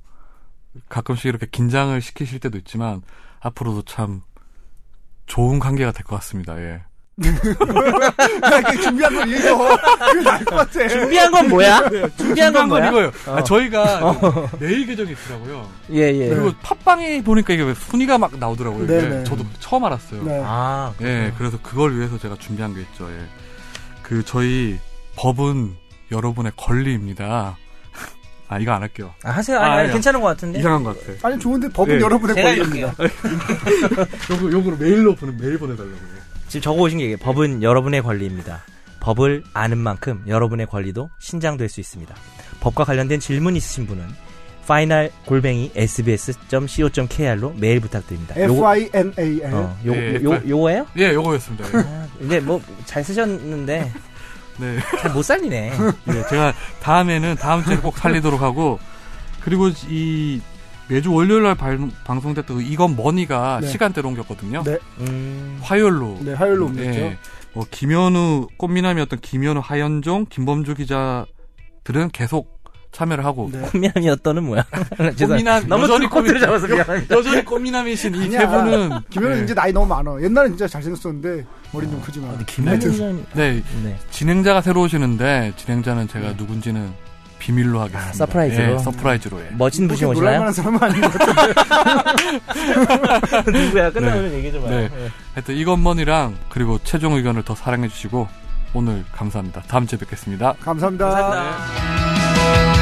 가끔씩 이렇게 긴장을 시키실 때도 있지만 앞으로도 참 좋은 관계가 될 것 같습니다. 예. 이렇게 준비한 걸 읽어. 그게 나을 것 같아. 준비한 건 뭐야? 준비한 건 뭐야? 이거예요. 어. 아, 저희가 메일 계정이 있더라고요. 예, 예. 그리고 팟빵에 보니까 이게 왜 순위가 막 나오더라고요. 이게. 네네. 저도 처음 알았어요. 네. 아, 예, 그래서 그걸 위해서 제가 준비한 게 있죠. 예. 그 저희 법은 여러분의 권리입니다. 아 이거 안 할게요. 아, 하세요. 아니, 아, 아니. 괜찮은 것 같은데. 이상한 것 같아. 아니 좋은데 법은 네. 여러분의 권리입니다. 요거 요거로 메일로 보내 메일 보내달라고요. 지금 적어 오신 게 이게 법은 여러분의 권리입니다. 법을 아는 만큼 여러분의 권리도 신장될 수 있습니다. 법과 관련된 질문 있으신 분은 final 골뱅이 sbs.co.kr로 메일 부탁드립니다. F I N A L. 어, 요, 예, 요, F- 요거예요? 예, 요거였습니다. 예. 아, 근데 뭐 잘 쓰셨는데 네. 잘 못 살리네. 네, 제가 다음에는 다음 주에 꼭 살리도록 하고 그리고 이 매주 월요일 날 발- 방송됐던 그 이건 머니가 네. 시간대로 옮겼거든요. 네. 음, 화요일로. 네, 화요일로 옮겼죠. 예. 뭐 김현우 꽃미남이었던 김현우 하현종 김범주 기자들은 계속 참여를 하고 네. 꽃미남이었던은 뭐야? 꽃미남 너무 여전히 코트를 꽃미- 잡아서 미안합니다. 여전히 꽃미남이신 이 아니야. 세 분은 김현우 네. 이제 나이 너무 많아. 옛날엔 진짜 잘생겼었는데 머리 좀 크지만. 김현우는 네 네. 진행자가 새로 오시는데 진행자는 제가 누군지는 비밀로 하겠습니다. 아, surprise로? 예, surprise로 예. 멋진 분이 오시나요? 놀랄만한 사람은 아닌 것 같은데. 누구야? 끝나면 얘기 좀 네. 해요. 하여튼 이것머니랑 그리고 최종 의견을 더 사랑해 주시고 오늘 감사합니다. 다음 주에 뵙겠습니다. 감사합니다. 감사합니다.